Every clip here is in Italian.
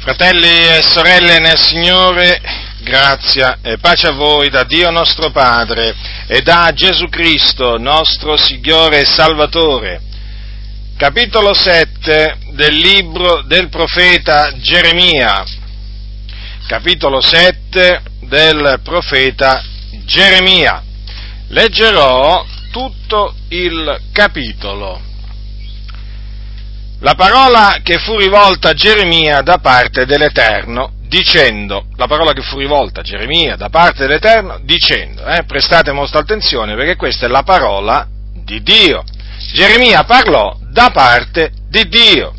Fratelli e sorelle nel Signore, grazia e pace a voi da Dio nostro Padre e da Gesù Cristo, nostro Signore e Salvatore. Capitolo 7 del libro del profeta Geremia. Capitolo 7 del profeta Geremia. Leggerò tutto il capitolo. La parola che fu rivolta a Geremia da parte dell'Eterno, dicendo, la parola che fu rivolta a Geremia da parte dell'Eterno, dicendo, eh, prestate molta attenzione perché questa è la parola di Dio. Geremia parlò da parte di Dio.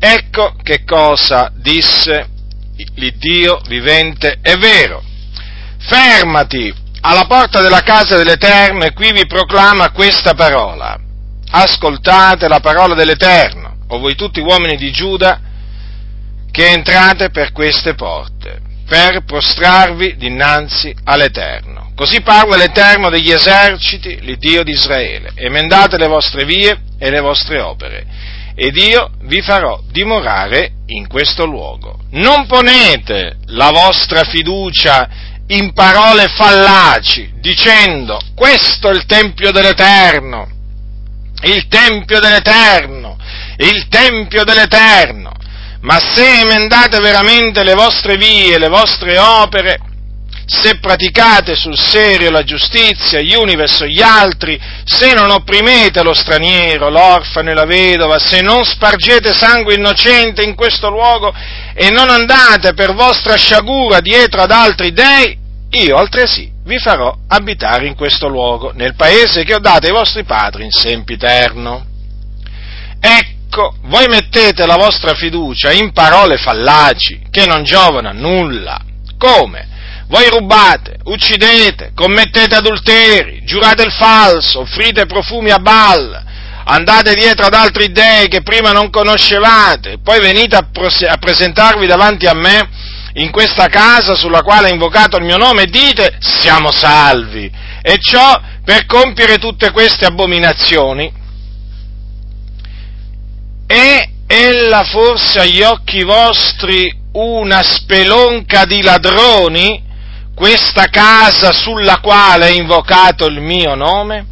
Ecco che cosa disse l'Iddio vivente e vero. Fermati alla porta della casa dell'Eterno e qui vi proclama questa parola. Ascoltate la parola dell'Eterno o voi tutti uomini di Giuda, che entrate per queste porte, per prostrarvi dinanzi all'Eterno. Così parla l'Eterno degli eserciti, l'Iddio di Israele. Emendate le vostre vie e le vostre opere, ed io vi farò dimorare in questo luogo. Non ponete la vostra fiducia in parole fallaci, dicendo questo è il Tempio dell'Eterno, il Tempio dell'Eterno, il Tempio dell'Eterno. Ma se emendate veramente le vostre vie, le vostre opere, se praticate sul serio la giustizia gli uni verso gli altri, se non opprimete lo straniero, l'orfano e la vedova, se non spargete sangue innocente in questo luogo e non andate per vostra sciagura dietro ad altri dei, io altresì vi farò abitare in questo luogo, nel paese che ho dato ai vostri padri in sempiterno. Ecco Ecco, voi mettete la vostra fiducia in parole fallaci che non giovano a nulla. Come? Voi rubate, uccidete, commettete adulteri, giurate il falso, offrite profumi a Baal, andate dietro ad altri dei che prima non conoscevate, poi venite a, pros- a presentarvi davanti a me in questa casa sulla quale è invocato il mio nome e dite siamo salvi. E ciò per compiere tutte queste abominazioni è ella forse agli occhi vostri una spelonca di ladroni, questa casa sulla quale è invocato il mio nome?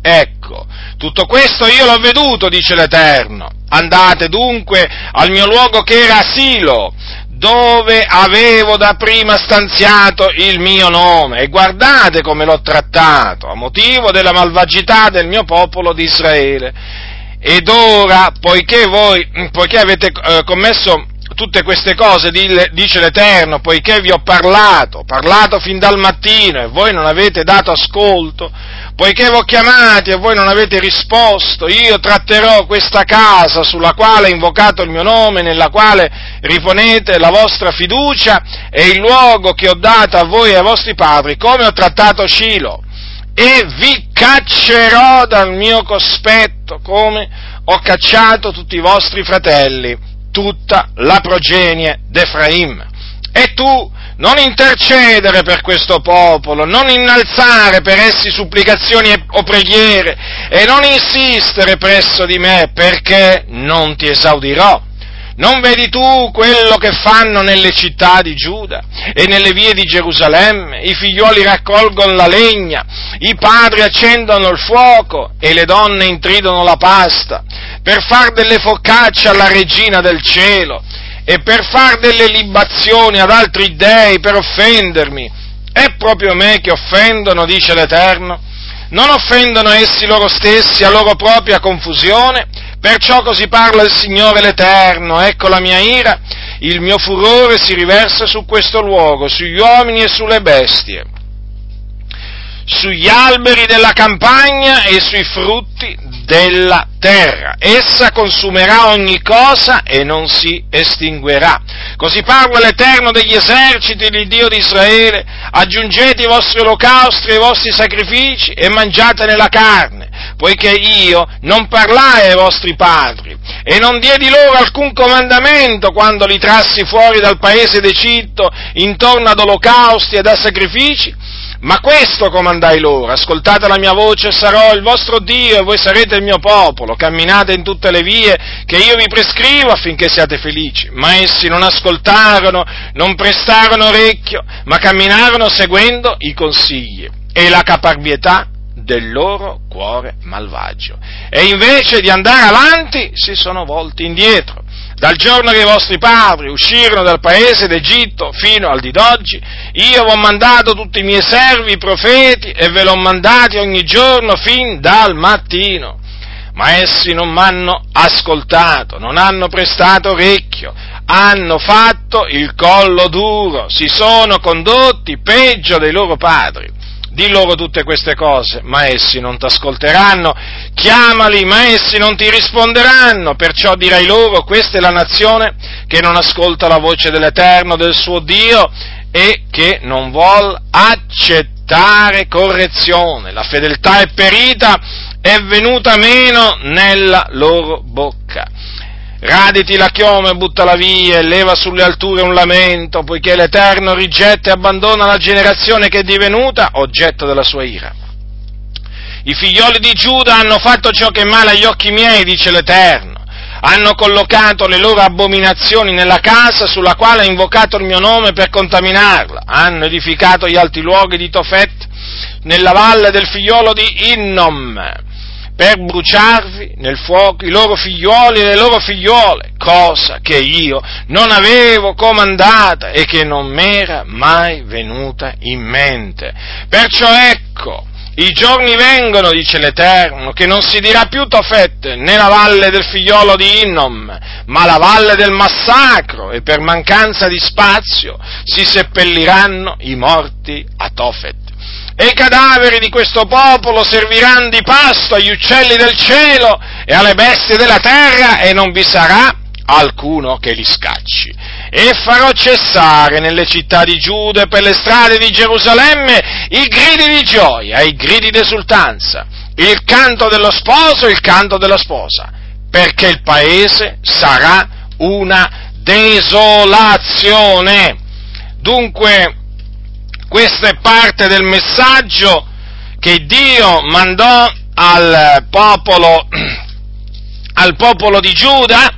Ecco, tutto questo io l'ho veduto, dice l'Eterno. Andate dunque al mio luogo che era asilo, dove avevo da prima stanziato il mio nome, e guardate come l'ho trattato, a motivo della malvagità del mio popolo di Israele ed ora, poiché voi, poiché avete eh, commesso tutte queste cose, dice l'Eterno, poiché vi ho parlato, parlato fin dal mattino e voi non avete dato ascolto, poiché vi ho chiamati e voi non avete risposto, io tratterò questa casa sulla quale è invocato il mio nome, nella quale riponete la vostra fiducia e il luogo che ho dato a voi e ai vostri padri, come ho trattato Cilo e vi caccerò dal mio cospetto come ho cacciato tutti i vostri fratelli, tutta la progenie d'Efraim. E tu non intercedere per questo popolo, non innalzare per essi supplicazioni o preghiere e non insistere presso di me perché non ti esaudirò non vedi tu quello che fanno nelle città di Giuda e nelle vie di Gerusalemme? I figlioli raccolgono la legna, i padri accendono il fuoco e le donne intridono la pasta per far delle focacce alla regina del cielo e per far delle libazioni ad altri dei per offendermi. È proprio me che offendono, dice l'Eterno. Non offendono essi loro stessi a loro propria confusione? Perciò così parla il Signore l'Eterno, ecco la mia ira, il mio furore si riversa su questo luogo, sugli uomini e sulle bestie, sugli alberi della campagna e sui frutti della terra. Essa consumerà ogni cosa e non si estinguerà. Così parla l'Eterno degli eserciti, il Dio di Israele, aggiungete i vostri olocausti e i vostri sacrifici e mangiatene la carne, poiché io non parlai ai vostri padri e non diedi loro alcun comandamento quando li trassi fuori dal paese d'Egitto intorno ad olocausti e a sacrifici, Ma questo comandai loro, ascoltate la mia voce, sarò il vostro Dio e voi sarete il mio popolo, camminate in tutte le vie che io vi prescrivo affinché siate felici. Ma essi non ascoltarono, non prestarono orecchio, ma camminarono seguendo i consigli e la caparbietà del loro cuore malvagio. E invece di andare avanti si sono volti indietro dal giorno che i vostri padri uscirono dal paese d'Egitto fino al di d'oggi, io vi ho mandato tutti i miei servi, i profeti, e ve l'ho mandati ogni giorno fin dal mattino. Ma essi non mi hanno ascoltato, non hanno prestato orecchio, hanno fatto il collo duro, si sono condotti peggio dei loro padri di loro tutte queste cose, ma essi non ti ascolteranno, chiamali, ma essi non ti risponderanno, perciò dirai loro, questa è la nazione che non ascolta la voce dell'Eterno, del suo Dio, e che non vuol accettare correzione. La fedeltà è perita, è venuta meno nella loro bocca. Raditi la chioma e buttala via e leva sulle alture un lamento, poiché l'Eterno rigetta e abbandona la generazione che è divenuta oggetto della sua ira. I figlioli di Giuda hanno fatto ciò che è male agli occhi miei, dice l'Eterno. Hanno collocato le loro abominazioni nella casa sulla quale ha invocato il mio nome per contaminarla. Hanno edificato gli alti luoghi di Tofet nella valle del figliolo di Innom per bruciarvi nel fuoco i loro figlioli e le loro figliuole, cosa che io non avevo comandata e che non m'era mai venuta in mente. Perciò ecco, i giorni vengono, dice l'Eterno, che non si dirà più Tofet né la valle del figliolo di Innom, ma la valle del massacro, e per mancanza di spazio si seppelliranno i morti a Tofet e i cadaveri di questo popolo serviranno di pasto agli uccelli del cielo e alle bestie della terra e non vi sarà alcuno che li scacci. E farò cessare nelle città di Giuda e per le strade di Gerusalemme i gridi di gioia i gridi di esultanza, il canto dello sposo e il canto della sposa, perché il paese sarà una desolazione. Dunque, questo è parte del messaggio che Dio mandò al popolo, al popolo di Giuda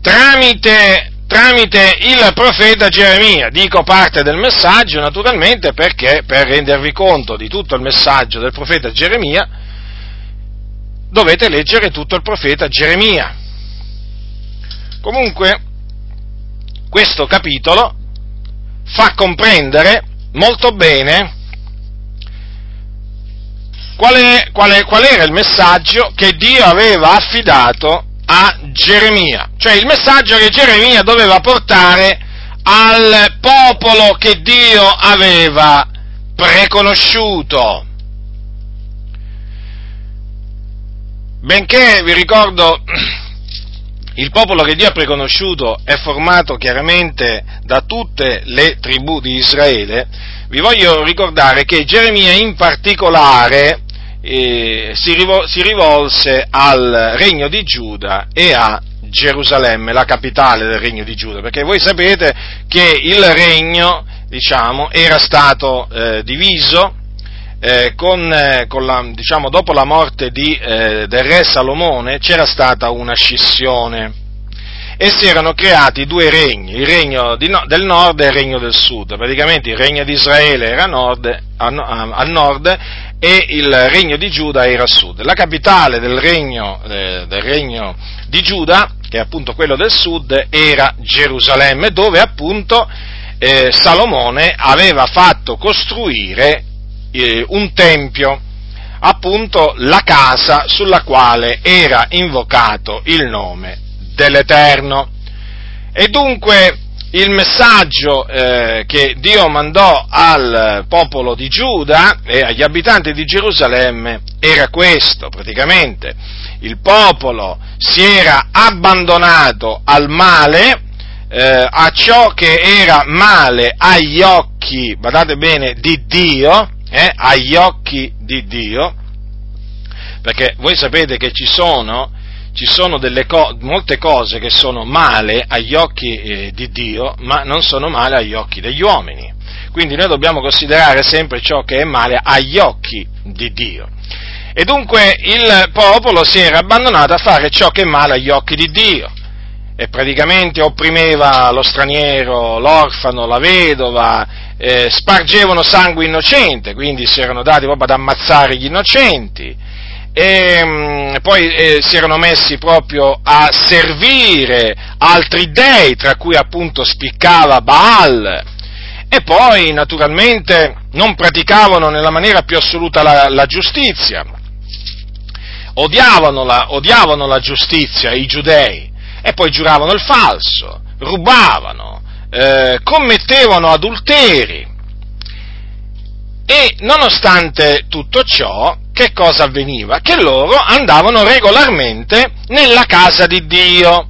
tramite, tramite il profeta Geremia. Dico parte del messaggio naturalmente perché per rendervi conto di tutto il messaggio del profeta Geremia dovete leggere tutto il profeta Geremia. Comunque, questo capitolo fa comprendere molto bene qual, è, qual, è, qual era il messaggio che Dio aveva affidato a Geremia, cioè il messaggio che Geremia doveva portare al popolo che Dio aveva preconosciuto. Benché vi ricordo il popolo che Dio ha preconosciuto è formato chiaramente da tutte le tribù di Israele, vi voglio ricordare che Geremia in particolare eh, si, rivol- si rivolse al regno di Giuda e a Gerusalemme, la capitale del regno di Giuda, perché voi sapete che il regno, diciamo, era stato eh, diviso eh, con, eh, con la, diciamo, dopo la morte di, eh, del re Salomone c'era stata una scissione e si erano creati due regni, il regno no, del nord e il regno del sud. Praticamente il regno di Israele era a nord, a, a, a nord e il regno di Giuda era a sud. La capitale del regno, eh, del regno di Giuda, che è appunto quello del sud, era Gerusalemme, dove appunto eh, Salomone aveva fatto costruire eh, un tempio, appunto la casa sulla quale era invocato il nome dell'Eterno. E dunque il messaggio eh, che Dio mandò al popolo di Giuda e agli abitanti di Gerusalemme era questo, praticamente il popolo si era abbandonato al male, eh, a ciò che era male agli occhi, badate bene, di Dio, eh, agli occhi di Dio, perché voi sapete che ci sono, ci sono co- molte cose che sono male agli occhi eh, di Dio, ma non sono male agli occhi degli uomini. quindi noi dobbiamo considerare sempre ciò che è male agli occhi di Dio. E dunque il popolo si era abbandonato a fare ciò che è male agli occhi di Dio e praticamente opprimeva lo straniero, l'orfano, la vedova, eh, spargevano sangue innocente, quindi si erano dati proprio ad ammazzare gli innocenti, e mh, mm, poi eh, si erano messi proprio a servire altri dei, tra cui appunto spiccava Baal, e poi naturalmente non praticavano nella maniera più assoluta la, la giustizia, odiavano la, odiavano la giustizia i giudei, e poi giuravano il falso, rubavano, eh, commettevano adulteri. E nonostante tutto ciò, che cosa avveniva? Che loro andavano regolarmente nella casa di Dio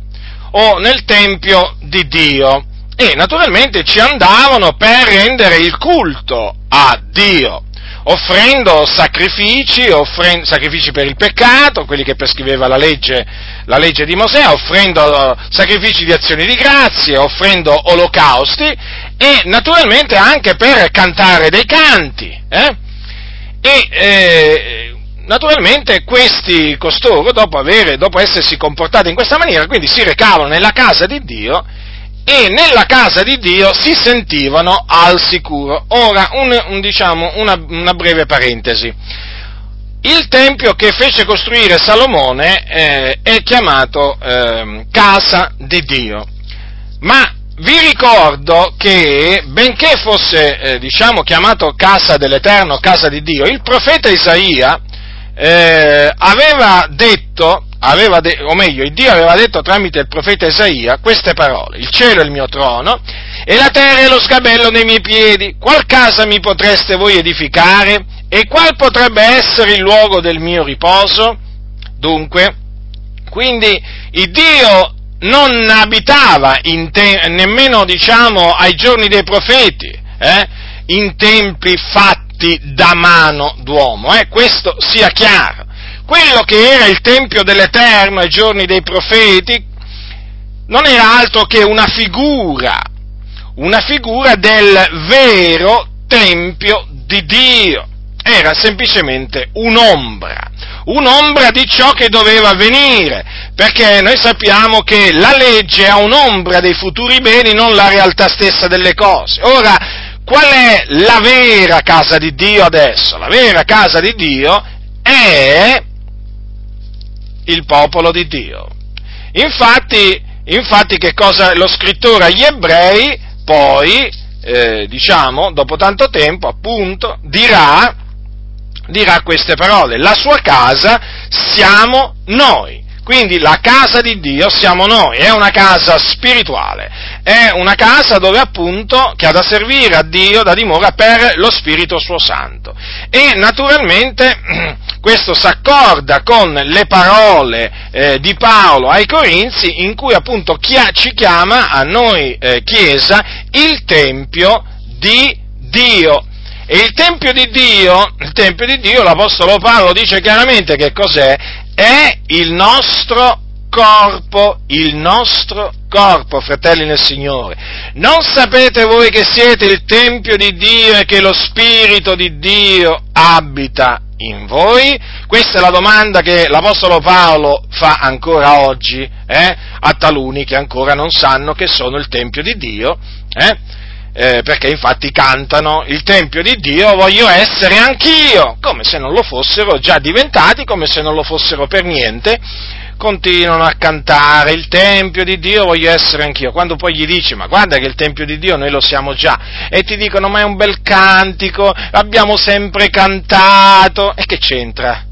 o nel tempio di Dio e naturalmente ci andavano per rendere il culto a Dio offrendo sacrifici, offrendo, sacrifici per il peccato, quelli che prescriveva la legge, la legge di Mosè, offrendo sacrifici di azioni di grazie, offrendo olocausti e naturalmente anche per cantare dei canti. Eh? E eh, naturalmente questi costoro, dopo, avere, dopo essersi comportati in questa maniera, quindi si recavano nella casa di Dio e nella casa di Dio si sentivano al sicuro. Ora, un, un, diciamo, una, una, breve parentesi. Il tempio che fece costruire Salomone eh, è chiamato eh, casa di Dio, ma vi ricordo che, benché fosse, eh, diciamo, chiamato casa dell'Eterno, casa di Dio, il profeta Isaia eh, aveva detto aveva de- o meglio, il Dio aveva detto tramite il profeta Isaia queste parole, il cielo è il mio trono e la terra è lo sgabello dei miei piedi, qual casa mi potreste voi edificare? E qual potrebbe essere il luogo del mio riposo? Dunque, quindi il Dio non abitava te- nemmeno, diciamo, ai giorni dei profeti, eh, in templi fatti da mano d'uomo, eh, questo sia chiaro quello che era il Tempio dell'Eterno ai giorni dei profeti non era altro che una figura, una figura del vero Tempio di Dio. Era semplicemente un'ombra, un'ombra di ciò che doveva avvenire, perché noi sappiamo che la legge ha un'ombra dei futuri beni, non la realtà stessa delle cose. Ora, qual è la vera casa di Dio adesso? La vera casa di Dio è il popolo di Dio. Infatti, infatti che cosa lo scrittore agli ebrei poi, eh, diciamo, dopo tanto tempo, appunto, dirà, dirà queste parole, la sua casa siamo noi. Quindi la casa di Dio siamo noi, è una casa spirituale, è una casa dove appunto che ha da servire a Dio da dimora per lo Spirito suo Santo. E naturalmente questo si accorda con le parole eh, di Paolo ai Corinzi in cui appunto chia- ci chiama a noi eh, Chiesa il Tempio di Dio. E il Tempio di Dio, il Tempio di Dio, l'Apostolo Paolo dice chiaramente che cos'è? È il nostro corpo, il nostro corpo, fratelli nel Signore. Non sapete voi che siete il Tempio di Dio e che lo Spirito di Dio abita in voi? Questa è la domanda che l'Apostolo Paolo fa ancora oggi eh, a taluni che ancora non sanno che sono il Tempio di Dio, eh, eh, perché infatti cantano il Tempio di Dio voglio essere anch'io, come se non lo fossero già diventati, come se non lo fossero per niente, continuano a cantare il Tempio di Dio voglio essere anch'io. Quando poi gli dici ma guarda che il Tempio di Dio noi lo siamo già e ti dicono ma è un bel cantico, l'abbiamo sempre cantato e che c'entra?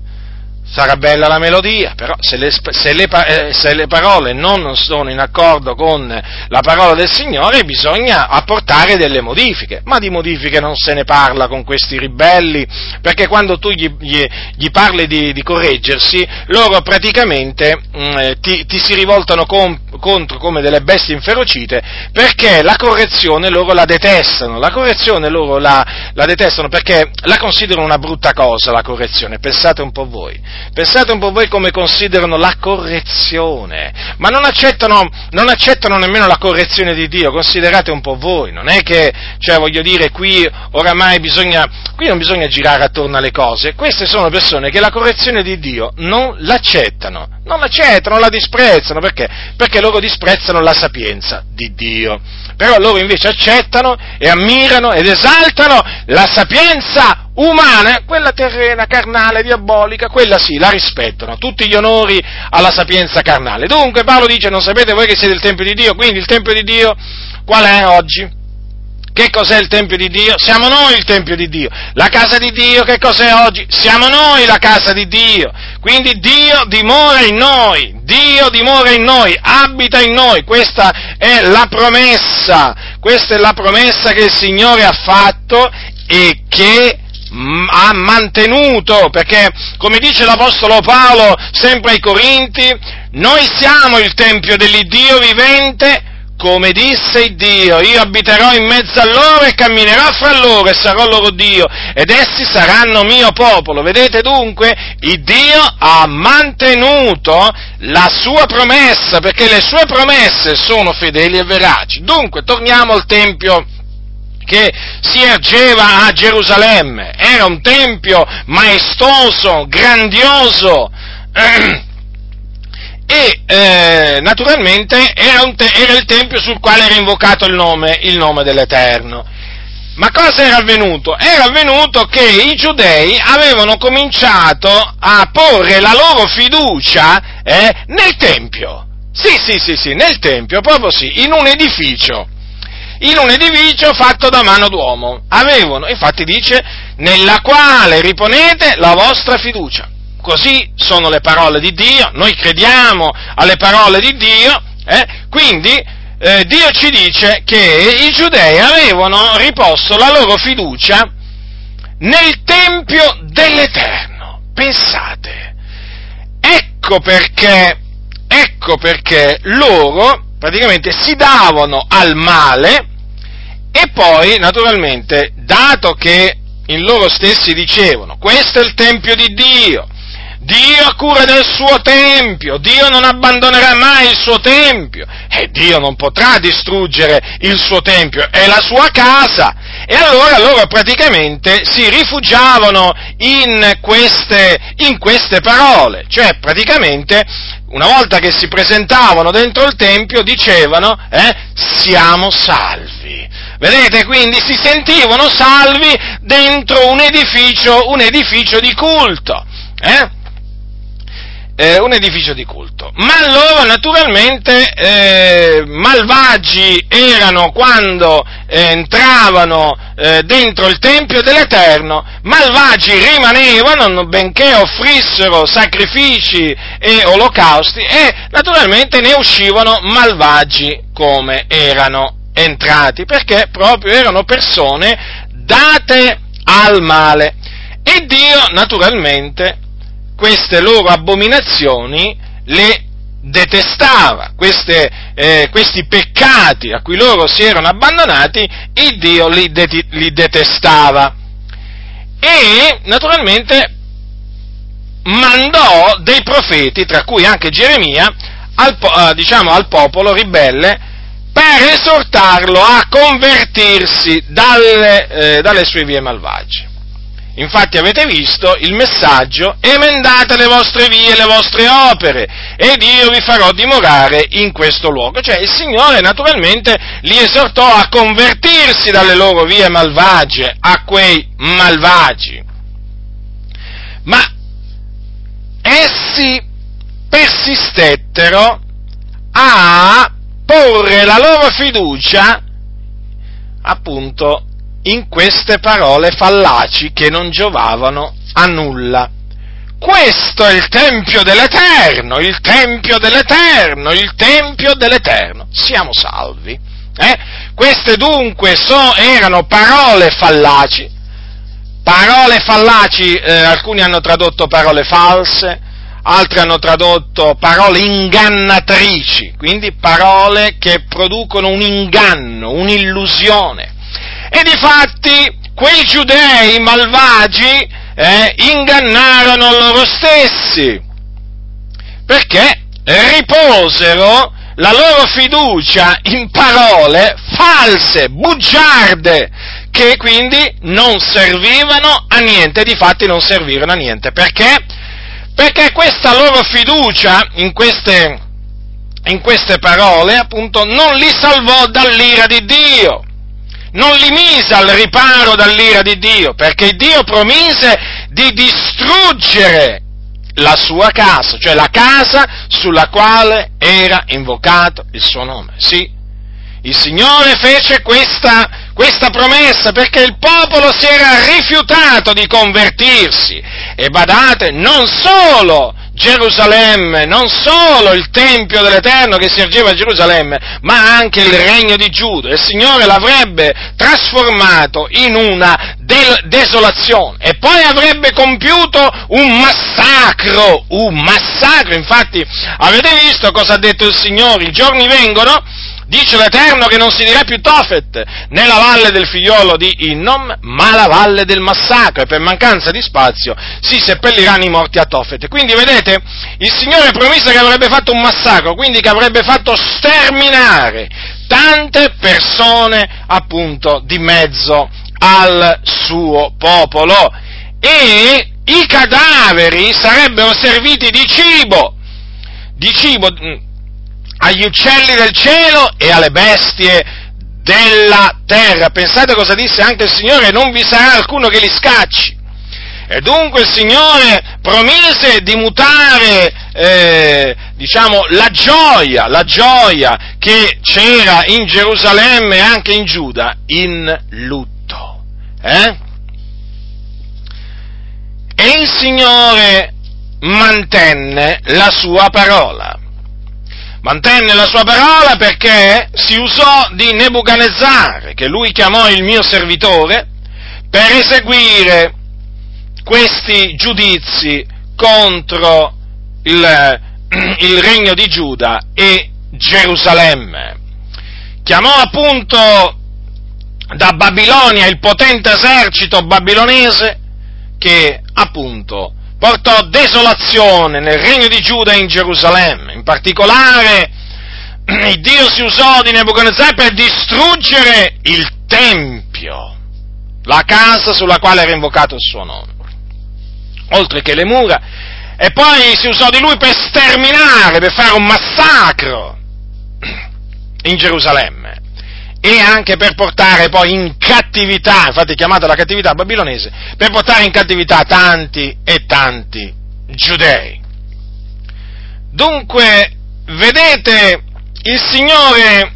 Sarà bella la melodia, però se le, se, le, eh, se le, parole non sono in accordo con la parola del Signore bisogna apportare delle modifiche, ma di modifiche non se ne parla con questi ribelli, perché quando tu gli, gli, gli parli di, di, correggersi, loro praticamente mh, mm, ti, ti, si rivoltano con, contro come delle bestie inferocite, perché la correzione loro la detestano, la correzione loro la, la detestano perché la considerano una brutta cosa, la correzione, pensate un po' voi Pensate un po' voi come considerano la correzione, ma non accettano, non accettano nemmeno la correzione di Dio, considerate un po' voi, non è che, cioè voglio dire, qui oramai bisogna, qui non bisogna girare attorno alle cose, queste sono persone che la correzione di Dio non l'accettano, non l'accettano, la disprezzano, perché? Perché loro disprezzano la sapienza di Dio. Però loro invece accettano e ammirano ed esaltano la sapienza umana, quella terrena, carnale, diabolica, quella sì, la rispettano, tutti gli onori alla sapienza carnale. Dunque Paolo dice, non sapete voi che siete il Tempio di Dio, quindi il Tempio di Dio qual è oggi? Che cos'è il Tempio di Dio? Siamo noi il Tempio di Dio. La casa di Dio che cos'è oggi? Siamo noi la casa di Dio. Quindi Dio dimora in noi, Dio dimora in noi, abita in noi. Questa è la promessa, questa è la promessa che il Signore ha fatto e che ha mantenuto, perché come dice l'Apostolo Paolo sempre ai Corinti, noi siamo il Tempio dell'Iddio vivente come disse Dio, io abiterò in mezzo a loro e camminerò fra loro e sarò loro Dio ed essi saranno mio popolo. Vedete dunque, il Dio ha mantenuto la sua promessa perché le sue promesse sono fedeli e veraci. Dunque, torniamo al Tempio che si ergeva a Gerusalemme. Era un tempio maestoso, grandioso. e eh, naturalmente era, te- era, il tempio sul quale era invocato il nome, il nome dell'Eterno. Ma cosa era avvenuto? Era avvenuto che i giudei avevano cominciato a porre la loro fiducia eh, nel Tempio. Sì, sì, sì, sì, nel Tempio, proprio sì, in un edificio. In un edificio fatto da mano d'uomo. Avevano, infatti dice, nella quale riponete la vostra fiducia così sono le parole di Dio, noi crediamo alle parole di Dio, eh? quindi eh, Dio ci dice che i giudei avevano riposto la loro fiducia nel Tempio dell'Eterno. Pensate, ecco perché, ecco perché loro praticamente si davano al male e poi naturalmente, dato che in loro stessi dicevano questo è il Tempio di Dio, Dio ha cura del suo tempio, Dio non abbandonerà mai il suo tempio e Dio non potrà distruggere il suo tempio, è la sua casa. E allora loro praticamente si rifugiavano in queste, in queste parole, cioè praticamente una volta che si presentavano dentro il tempio dicevano eh, siamo salvi. Vedete, quindi si sentivano salvi dentro un edificio, un edificio di culto. Eh? Eh, un edificio di culto. Ma loro naturalmente eh, malvagi erano quando eh, entravano eh, dentro il Tempio dell'Eterno, malvagi rimanevano benché offrissero sacrifici e olocausti e naturalmente ne uscivano malvagi come erano entrati, perché proprio erano persone date al male. E Dio naturalmente queste loro abominazioni le detestava, queste, eh, questi peccati a cui loro si erano abbandonati, il Dio li, de- li detestava. E naturalmente mandò dei profeti, tra cui anche Geremia, al, eh, diciamo, al popolo ribelle per esortarlo a convertirsi dalle, eh, dalle sue vie malvagie. Infatti avete visto il messaggio, emendate le vostre vie, le vostre opere, ed io vi farò dimorare in questo luogo. Cioè il Signore naturalmente li esortò a convertirsi dalle loro vie malvagie, a quei malvagi. Ma essi persistettero a porre la loro fiducia appunto in queste parole fallaci che non giovavano a nulla. Questo è il Tempio dell'Eterno, il Tempio dell'Eterno, il Tempio dell'Eterno. Siamo salvi. Eh? Queste dunque so, erano parole fallaci, parole fallaci, eh, alcuni hanno tradotto parole false, altri hanno tradotto parole ingannatrici, quindi parole che producono un inganno, un'illusione. E difatti quei giudei malvagi eh, ingannarono loro stessi, perché riposero la loro fiducia in parole false, bugiarde, che quindi non servivano a niente, di fatti non servirono a niente. Perché? Perché questa loro fiducia in queste, in queste parole, appunto, non li salvò dall'ira di Dio non li mise al riparo dall'ira di Dio, perché Dio promise di distruggere la sua casa, cioè la casa sulla quale era invocato il suo nome. Sì, il Signore fece questa, questa promessa perché il popolo si era rifiutato di convertirsi. E badate, non solo Gerusalemme, non solo il Tempio dell'Eterno che si ergeva a Gerusalemme, ma anche il regno di Giuda. Il Signore l'avrebbe trasformato in una del- desolazione e poi avrebbe compiuto un massacro, un massacro. Infatti, avete visto cosa ha detto il Signore? I giorni vengono Dice l'Eterno che non si dirà più Tofet nella valle del figliolo di Innom, ma la valle del massacro, e per mancanza di spazio si seppelliranno i morti a Tofet. Quindi vedete, il Signore promise che avrebbe fatto un massacro, quindi che avrebbe fatto sterminare tante persone appunto di mezzo al suo popolo e i cadaveri sarebbero serviti di cibo, di cibo agli uccelli del cielo e alle bestie della terra. Pensate cosa disse anche il Signore, non vi sarà alcuno che li scacci. E dunque il Signore promise di mutare, eh, diciamo, la gioia, la gioia che c'era in Gerusalemme e anche in Giuda in lutto. Eh? E il Signore mantenne la sua parola mantenne la sua parola perché si usò di Nebuchadnezzar, che lui chiamò il mio servitore, per eseguire questi giudizi contro il, il regno di Giuda e Gerusalemme. Chiamò appunto da Babilonia il potente esercito babilonese che appunto portò desolazione nel regno di Giuda e in Gerusalemme. In particolare, Dio si usò di Nebuchadnezzar per distruggere il Tempio, la casa sulla quale era invocato il suo nome, oltre che le mura, e poi si usò di lui per sterminare, per fare un massacro in Gerusalemme e anche per portare poi in cattività, infatti chiamata la cattività babilonese, per portare in cattività tanti e tanti giudei. Dunque, vedete, il Signore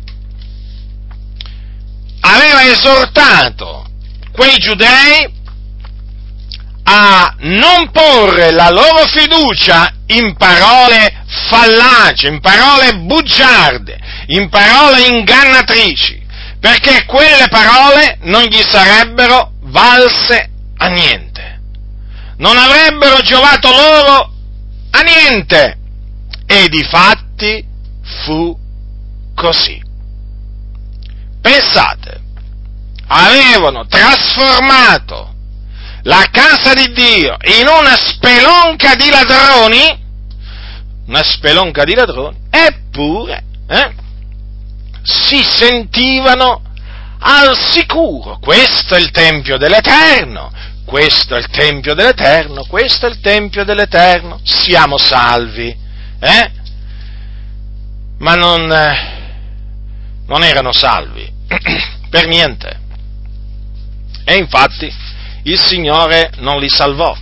aveva esortato quei giudei a non porre la loro fiducia in parole fallaci, in parole bugiarde, in parole ingannatrici, perché quelle parole non gli sarebbero valse a niente, non avrebbero giovato loro a niente. E di fatti fu così. Pensate, avevano trasformato la casa di Dio in una spelonca di ladroni, una spelonca di ladroni, eppure, eh, si sentivano al sicuro. Questo è il Tempio dell'Eterno, questo è il Tempio dell'Eterno, questo è il Tempio dell'Eterno, siamo salvi. Eh? Ma non, eh, non erano salvi, per niente. E infatti il Signore non li salvò.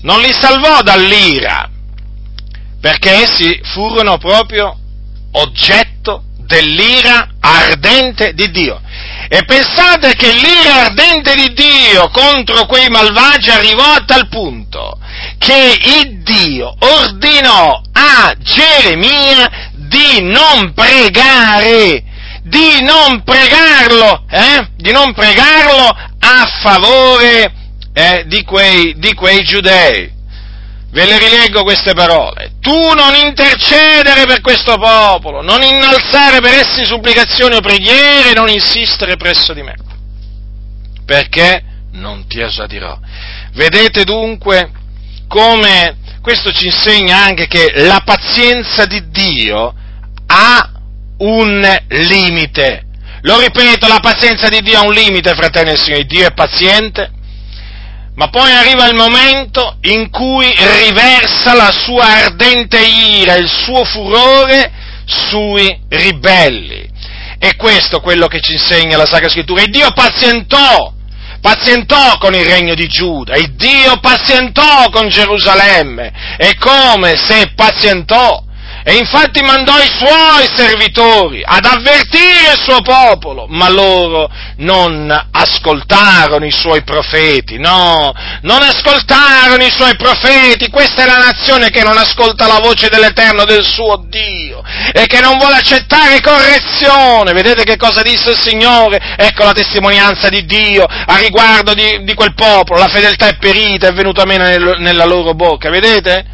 Non li salvò dall'ira, perché essi furono proprio oggetto dell'ira ardente di Dio. E pensate che l'ira ardente di Dio contro quei malvagi arrivò a tal punto che il Dio ordinò a Geremia di non pregare, di non pregarlo, eh? di non pregarlo a favore eh, di, quei, di quei giudei. Ve le rileggo queste parole. Tu non intercedere per questo popolo, non innalzare per essi supplicazioni o preghiere, non insistere presso di me, perché non ti esadirò. Vedete dunque come questo ci insegna anche che la pazienza di Dio ha un limite. Lo ripeto, la pazienza di Dio ha un limite, fratelli e signori. Dio è paziente, ma poi arriva il momento in cui riversa la sua ardente ira, il suo furore sui ribelli. E questo è quello che ci insegna la Sacra Scrittura. E Dio pazientò, pazientò con il regno di Giuda, e Dio pazientò con Gerusalemme. E come se pazientò? E infatti mandò i suoi servitori ad avvertire il suo popolo, ma loro non ascoltarono i suoi profeti, no, non ascoltarono i suoi profeti, questa è la nazione che non ascolta la voce dell'Eterno, del suo Dio, e che non vuole accettare correzione. Vedete che cosa disse il Signore? Ecco la testimonianza di Dio a riguardo di, di quel popolo, la fedeltà è perita, è venuta meno nel, nella loro bocca, vedete?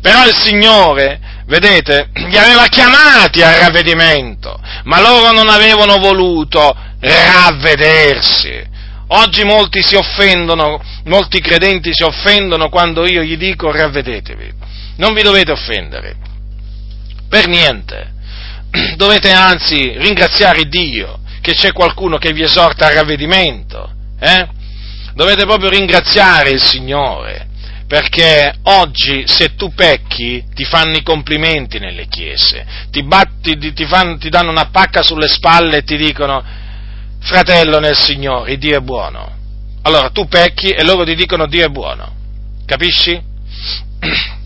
Però il Signore vedete, li aveva chiamati al ravvedimento, ma loro non avevano voluto ravvedersi. Oggi molti si offendono, molti credenti si offendono quando io gli dico ravvedetevi. Non vi dovete offendere, per niente. Dovete anzi ringraziare Dio che c'è qualcuno che vi esorta al ravvedimento. Eh? Dovete proprio ringraziare il Signore perché oggi se tu pecchi ti fanno i complimenti nelle chiese, ti, batti, ti, fanno, ti danno una pacca sulle spalle e ti dicono fratello nel Signore, Dio è buono. Allora tu pecchi e loro ti dicono Dio è buono, capisci?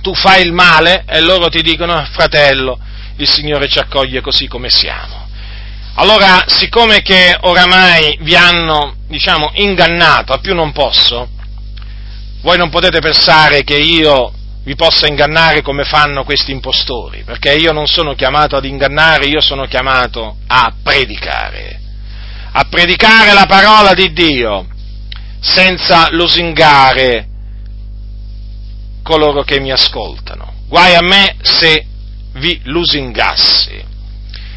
Tu fai il male e loro ti dicono fratello, il Signore ci accoglie così come siamo. Allora, siccome che oramai vi hanno, diciamo, ingannato, a più non posso, voi non potete pensare che io vi possa ingannare come fanno questi impostori, perché io non sono chiamato ad ingannare, io sono chiamato a predicare, a predicare la parola di Dio, senza lusingare coloro che mi ascoltano. Guai a me se vi lusingassi.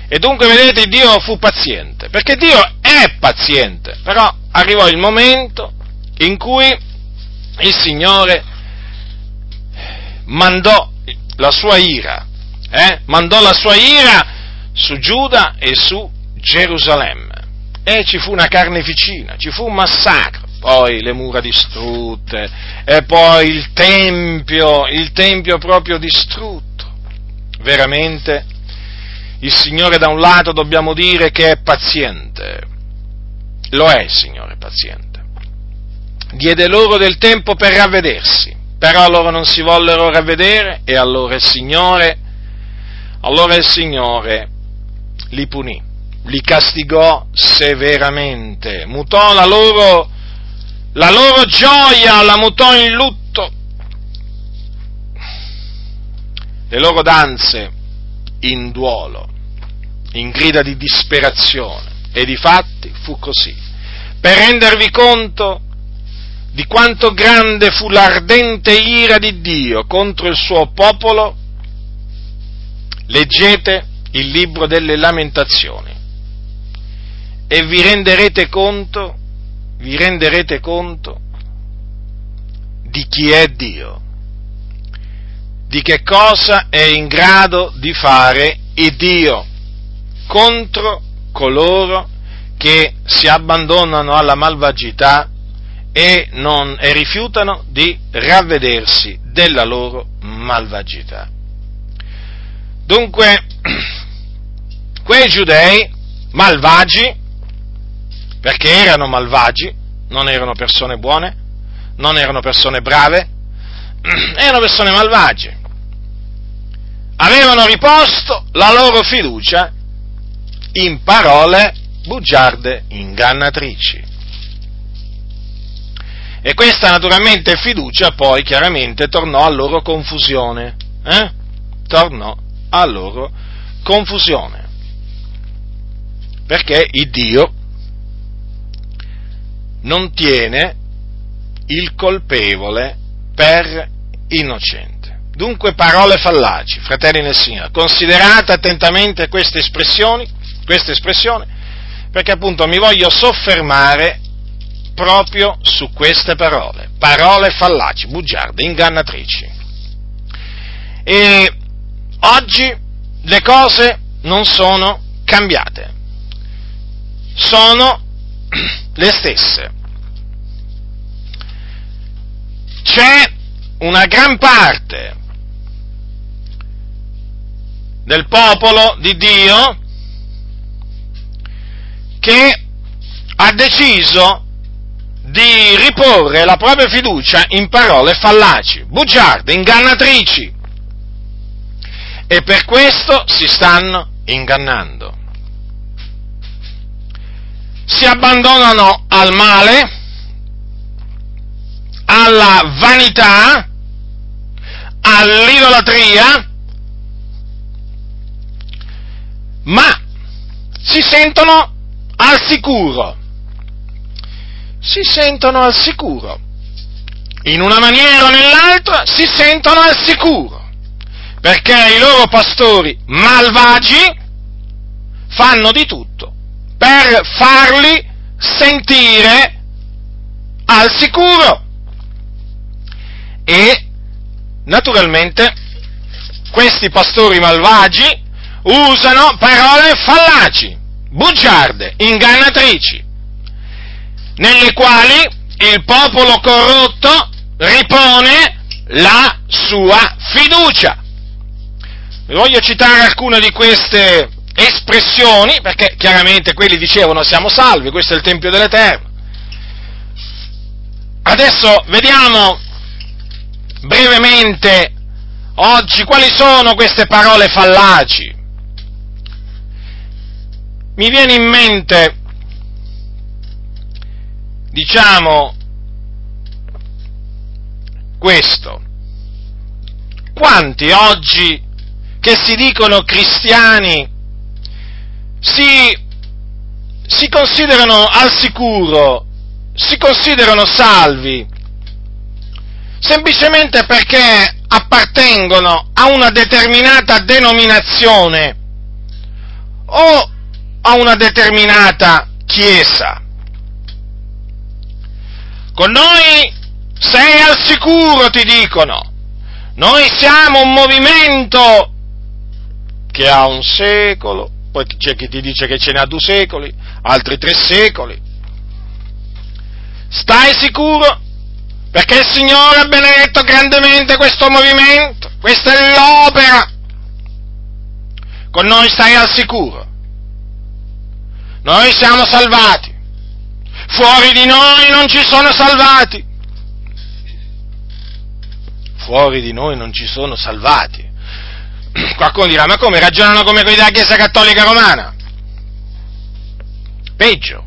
E dunque vedete Dio fu paziente, perché Dio è paziente, però arrivò il momento in cui il Signore mandò la sua ira, eh? mandò la sua ira su Giuda e su Gerusalemme. E ci fu una carneficina, ci fu un massacro, poi le mura distrutte, e poi il Tempio, il Tempio proprio distrutto. Veramente, il Signore da un lato dobbiamo dire che è paziente, lo è il Signore paziente diede loro del tempo per ravvedersi, però loro non si vollero ravvedere e allora il Signore, allora il Signore li punì, li castigò severamente, mutò la loro, la loro gioia, la mutò in lutto, le loro danze in duolo, in grida di disperazione, e di fatti fu così. Per rendervi conto di quanto grande fu l'ardente ira di Dio contro il suo popolo, leggete il libro delle lamentazioni e vi renderete conto, vi renderete conto di chi è Dio, di che cosa è in grado di fare il Dio contro coloro che si abbandonano alla malvagità e, non, e rifiutano di ravvedersi della loro malvagità. Dunque, quei giudei malvagi, perché erano malvagi, non erano persone buone, non erano persone brave, erano persone malvagie, avevano riposto la loro fiducia in parole bugiarde ingannatrici. E questa naturalmente fiducia poi chiaramente tornò a loro confusione. Eh? Tornò a loro confusione. Perché il Dio non tiene il colpevole per innocente. Dunque parole fallaci, fratelli nel Signore. Considerate attentamente queste espressioni, queste espressioni, perché appunto mi voglio soffermare proprio su queste parole, parole fallaci, bugiarde, ingannatrici. E oggi le cose non sono cambiate, sono le stesse. C'è una gran parte del popolo di Dio che ha deciso di riporre la propria fiducia in parole fallaci, bugiarde, ingannatrici. E per questo si stanno ingannando. Si abbandonano al male, alla vanità, all'idolatria, ma si sentono al sicuro. Si sentono al sicuro. In una maniera o nell'altra si sentono al sicuro. Perché i loro pastori malvagi fanno di tutto per farli sentire al sicuro. E naturalmente questi pastori malvagi usano parole fallaci, bugiarde, ingannatrici, nelle quali il popolo corrotto ripone la sua fiducia. Voglio citare alcune di queste espressioni, perché chiaramente quelli dicevano siamo salvi, questo è il Tempio dell'Eterno. Adesso vediamo brevemente oggi quali sono queste parole fallaci mi viene in mente, diciamo, questo. Quanti oggi che si dicono cristiani si, si considerano al sicuro, si considerano salvi, semplicemente perché appartengono a una determinata denominazione o a una determinata chiesa. Con noi sei al sicuro, ti dicono. Noi siamo un movimento che ha un secolo, poi c'è chi ti dice che ce ne ha due secoli, altri tre secoli. Stai sicuro? Perché il Signore ha benedetto grandemente questo movimento, questa è l'opera. Con noi stai al sicuro. Noi siamo salvati. Fuori di noi non ci sono salvati. Fuori di noi non ci sono salvati. Qualcuno dirà, ma come ragionano come quelli della Chiesa Cattolica Romana? Peggio.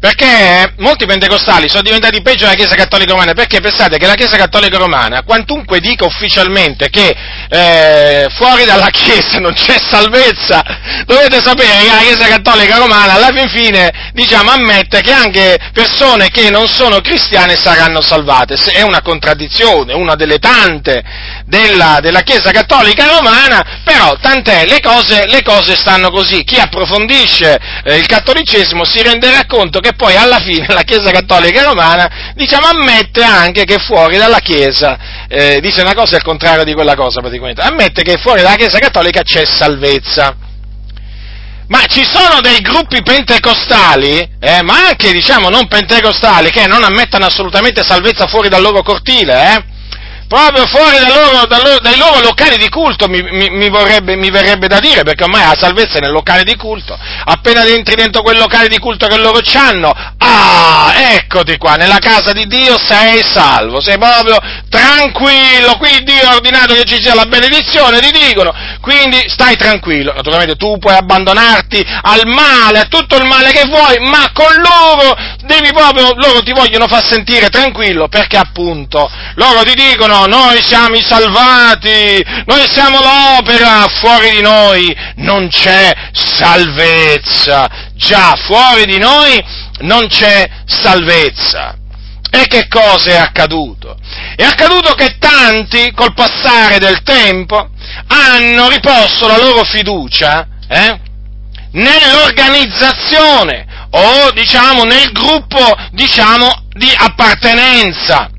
Perché molti pentecostali sono diventati peggio della Chiesa Cattolica Romana, perché pensate che la Chiesa Cattolica Romana, quantunque dica ufficialmente che eh, fuori dalla Chiesa non c'è salvezza, dovete sapere che la Chiesa Cattolica Romana alla fin fine, diciamo, ammette che anche persone che non sono cristiane saranno salvate. È una contraddizione, una delle tante della, della Chiesa Cattolica Romana, però tant'è, le cose, le cose stanno così. Chi approfondisce eh, il cattolicesimo si renderà conto che che poi alla fine la Chiesa Cattolica Romana, diciamo, ammette anche che fuori dalla Chiesa, eh, dice una cosa il contrario di quella cosa praticamente, ammette che fuori dalla Chiesa Cattolica c'è salvezza. Ma ci sono dei gruppi pentecostali, eh, ma anche diciamo non pentecostali, che non ammettono assolutamente salvezza fuori dal loro cortile, eh? Proprio fuori dai loro, dai loro, locali di culto, mi, mi, mi, vorrebbe, mi, verrebbe da dire, perché ormai la salvezza è nel locale di culto. Appena entri dentro quel locale di culto che loro hanno, ah, eccoti qua, nella casa di Dio sei salvo, sei proprio tranquillo, qui Dio ha ordinato che ci sia la benedizione, ti dicono, quindi stai tranquillo. Naturalmente tu puoi abbandonarti al male, a tutto il male che vuoi, ma con loro devi proprio, loro ti vogliono far sentire tranquillo, perché appunto loro ti dicono noi siamo i salvati, noi siamo l'opera, fuori di noi non c'è salvezza, già fuori di noi non c'è salvezza. E che cosa è accaduto? È accaduto che tanti, col passare del tempo, hanno riposto la loro fiducia eh, nell'organizzazione o diciamo nel gruppo diciamo di appartenenza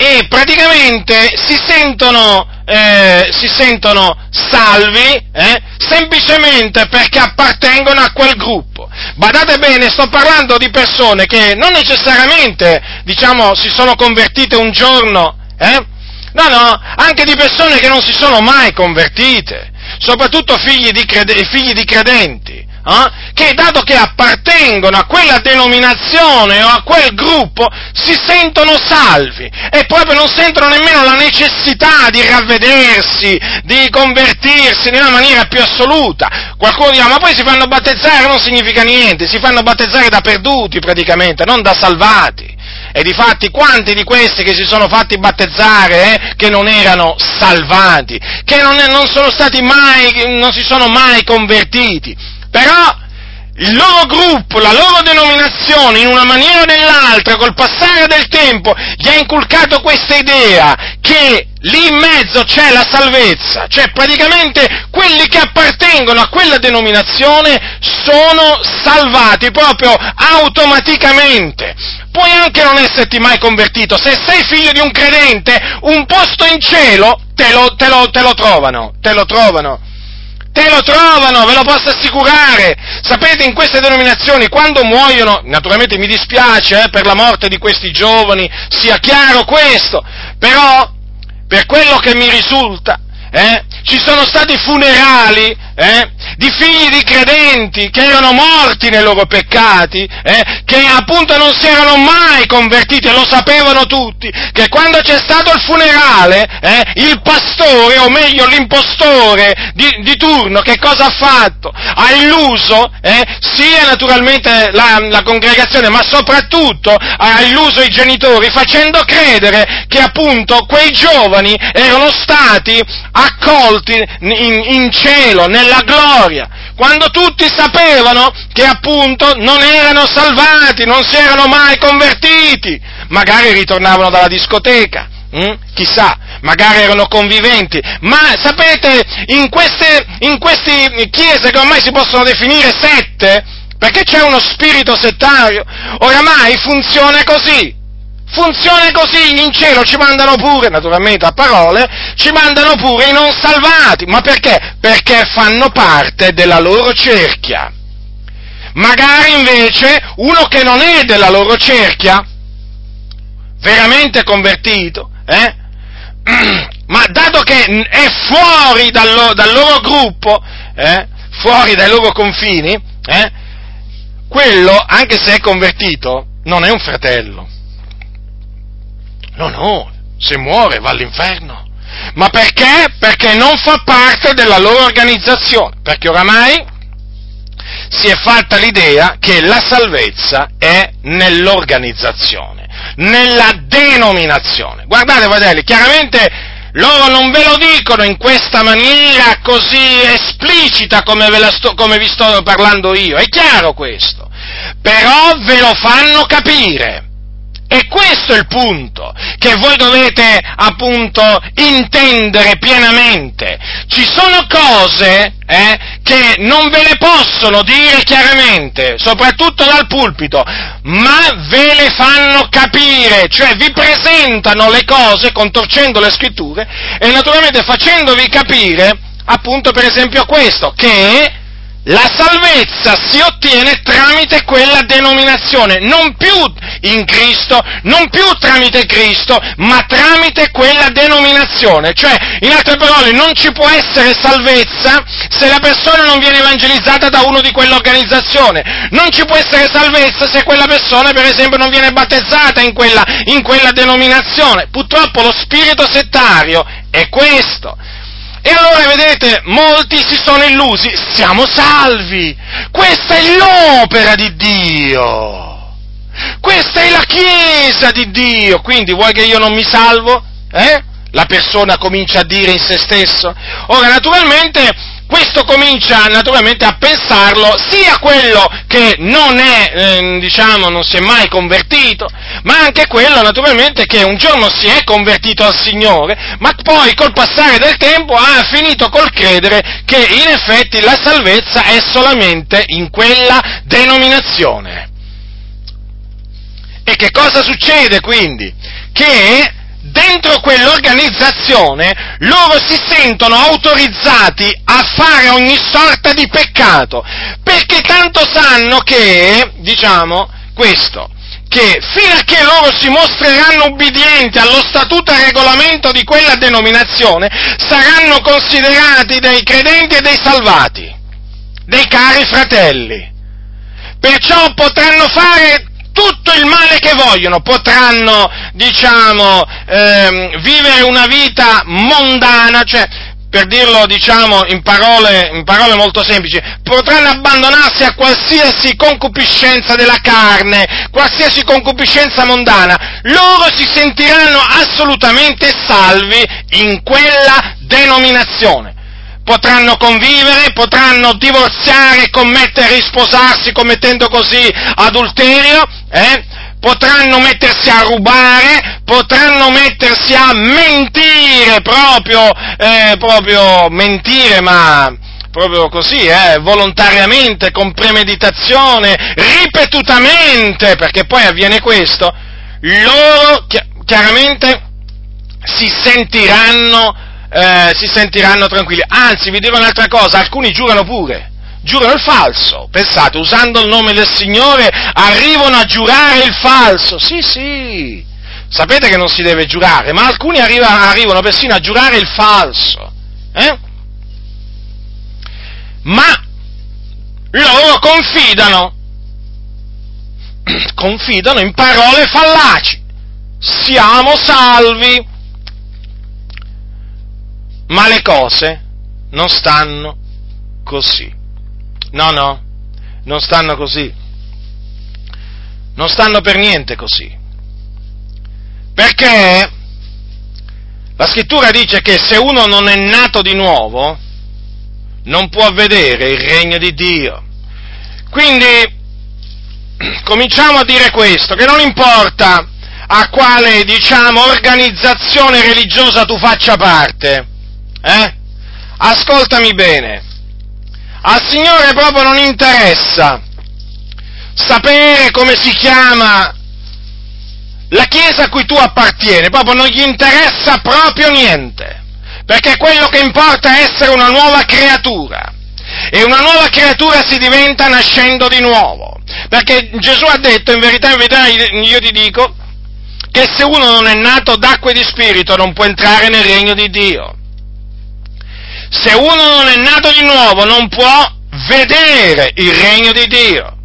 e praticamente si sentono, eh, si sentono salvi eh, semplicemente perché appartengono a quel gruppo. Badate bene, sto parlando di persone che non necessariamente, diciamo, si sono convertite un giorno, eh? no, no, anche di persone che non si sono mai convertite, soprattutto figli di, crede- figli di credenti eh, che dato che appartengono a quella denominazione o a quel gruppo, si sentono salvi e proprio non sentono nemmeno la necessità di ravvedersi, di convertirsi nella maniera più assoluta. Qualcuno dirà, ma poi si fanno battezzare, non significa niente, si fanno battezzare da perduti praticamente, non da salvati. E difatti quanti di questi che si sono fatti battezzare, eh, che non erano salvati, che non, non, mai, non si sono mai convertiti, però il loro gruppo, la loro denominazione, in una maniera o nell'altra, col passare del tempo, gli ha inculcato questa idea che lì in mezzo c'è la salvezza, cioè praticamente quelli che appartengono a quella denominazione sono salvati proprio automaticamente. Puoi anche non esserti mai convertito, se sei figlio di un credente, un posto in cielo te lo, te lo, te lo trovano, te lo trovano te lo trovano, ve lo posso assicurare. Sapete, in queste denominazioni, quando muoiono, naturalmente mi dispiace eh, per la morte di questi giovani, sia chiaro questo, però, per quello che mi risulta, eh, ci sono stati funerali eh, di figli di credenti che erano morti nei loro peccati, eh, che appunto non si erano mai convertiti lo sapevano tutti, che quando c'è stato il funerale, eh, il pastore, o meglio l'impostore di, di, turno, che cosa ha fatto? Ha illuso eh, sia naturalmente la, la congregazione, ma soprattutto ha illuso i genitori facendo credere che appunto quei giovani erano stati accolti in, in cielo, nella gloria, quando tutti sapevano che appunto non erano salvati, non si erano mai convertiti, magari ritornavano dalla discoteca, hm? chissà, magari erano conviventi, ma sapete, in queste, in queste chiese che ormai si possono definire sette, perché c'è uno spirito settario, oramai funziona così, Funziona così, in cielo ci mandano pure, naturalmente a parole, ci mandano pure i non salvati. Ma perché? Perché fanno parte della loro cerchia. Magari invece uno che non è della loro cerchia, veramente convertito, eh? ma dato che è fuori dal, loro, dal loro gruppo, eh? fuori dai loro confini, eh? quello, anche se è convertito, non è un fratello No, no, se muore va all'inferno. Ma perché? Perché non fa parte della loro organizzazione, perché oramai si è fatta l'idea che la salvezza è nell'organizzazione, nella denominazione. Guardate, fratelli, chiaramente loro non ve lo dicono in questa maniera così esplicita come, sto, come vi sto parlando io, è chiaro questo, però ve lo fanno capire. E questo è il punto che voi dovete appunto intendere pienamente. Ci sono cose eh, che non ve le possono dire chiaramente, soprattutto dal pulpito, ma ve le fanno capire, cioè vi presentano le cose contorcendo le scritture e naturalmente facendovi capire appunto per esempio questo, che la salvezza si ottiene tramite quella denominazione, non più in Cristo, non più tramite Cristo, ma tramite quella denominazione. Cioè, in altre parole, non ci può essere salvezza se la persona non viene evangelizzata da uno di quell'organizzazione. Non ci può essere salvezza se quella persona, per esempio, non viene battezzata in quella, in quella denominazione. Purtroppo lo spirito settario è questo. E allora vedete, molti si sono illusi, siamo salvi, questa è l'opera di Dio, questa è la Chiesa di Dio, quindi vuoi che io non mi salvo? Eh? La persona comincia a dire in se stesso. Ora, naturalmente, questo comincia naturalmente a pensarlo sia quello che non è, eh, diciamo, non si è mai convertito, ma anche quello naturalmente che un giorno si è convertito al Signore, ma poi col passare del tempo ha finito col credere che in effetti la salvezza è solamente in quella denominazione. E che cosa succede quindi? Che dentro quell'organizzazione loro si sentono autorizzati a fare ogni sorta di peccato, perché tanto sanno che, diciamo, questo, che che loro si mostreranno ubbidienti allo statuto e regolamento di quella denominazione, saranno considerati dei credenti e dei salvati, dei cari fratelli. Perciò potranno fare tutto il male che vogliono, potranno, diciamo, ehm, vivere una vita mondana, cioè, per dirlo, diciamo, in parole, in parole molto semplici, potranno abbandonarsi a qualsiasi concupiscenza della carne, qualsiasi concupiscenza mondana, loro si sentiranno assolutamente salvi in quella denominazione potranno convivere, potranno divorziare, commettere, risposarsi commettendo così adulterio, eh? potranno mettersi a rubare, potranno mettersi a mentire, proprio, eh, proprio mentire, ma proprio così, eh, volontariamente, con premeditazione, ripetutamente, perché poi avviene questo, loro chiaramente si sentiranno eh, si sentiranno tranquilli. Anzi, vi dirò un'altra cosa, alcuni giurano pure, giurano il falso. Pensate, usando il nome del Signore, arrivano a giurare il falso. Sì, sì. Sapete che non si deve giurare, ma alcuni arrivano, arrivano persino a giurare il falso. Eh? Ma loro confidano, confidano in parole fallaci. Siamo salvi ma le cose non stanno così. No, no, non stanno così. Non stanno per niente così. Perché la scrittura dice che se uno non è nato di nuovo, non può vedere il regno di Dio. Quindi cominciamo a dire questo, che non importa a quale, diciamo, organizzazione religiosa tu faccia parte, eh? Ascoltami bene. Al Signore proprio non interessa sapere come si chiama la chiesa a cui tu appartieni, proprio non gli interessa proprio niente, perché quello che importa è essere una nuova creatura. E una nuova creatura si diventa nascendo di nuovo. Perché Gesù ha detto, in verità, in verità io ti dico, che se uno non è nato d'acqua e di spirito non può entrare nel regno di Dio se uno non è nato di nuovo non può vedere il regno di Dio.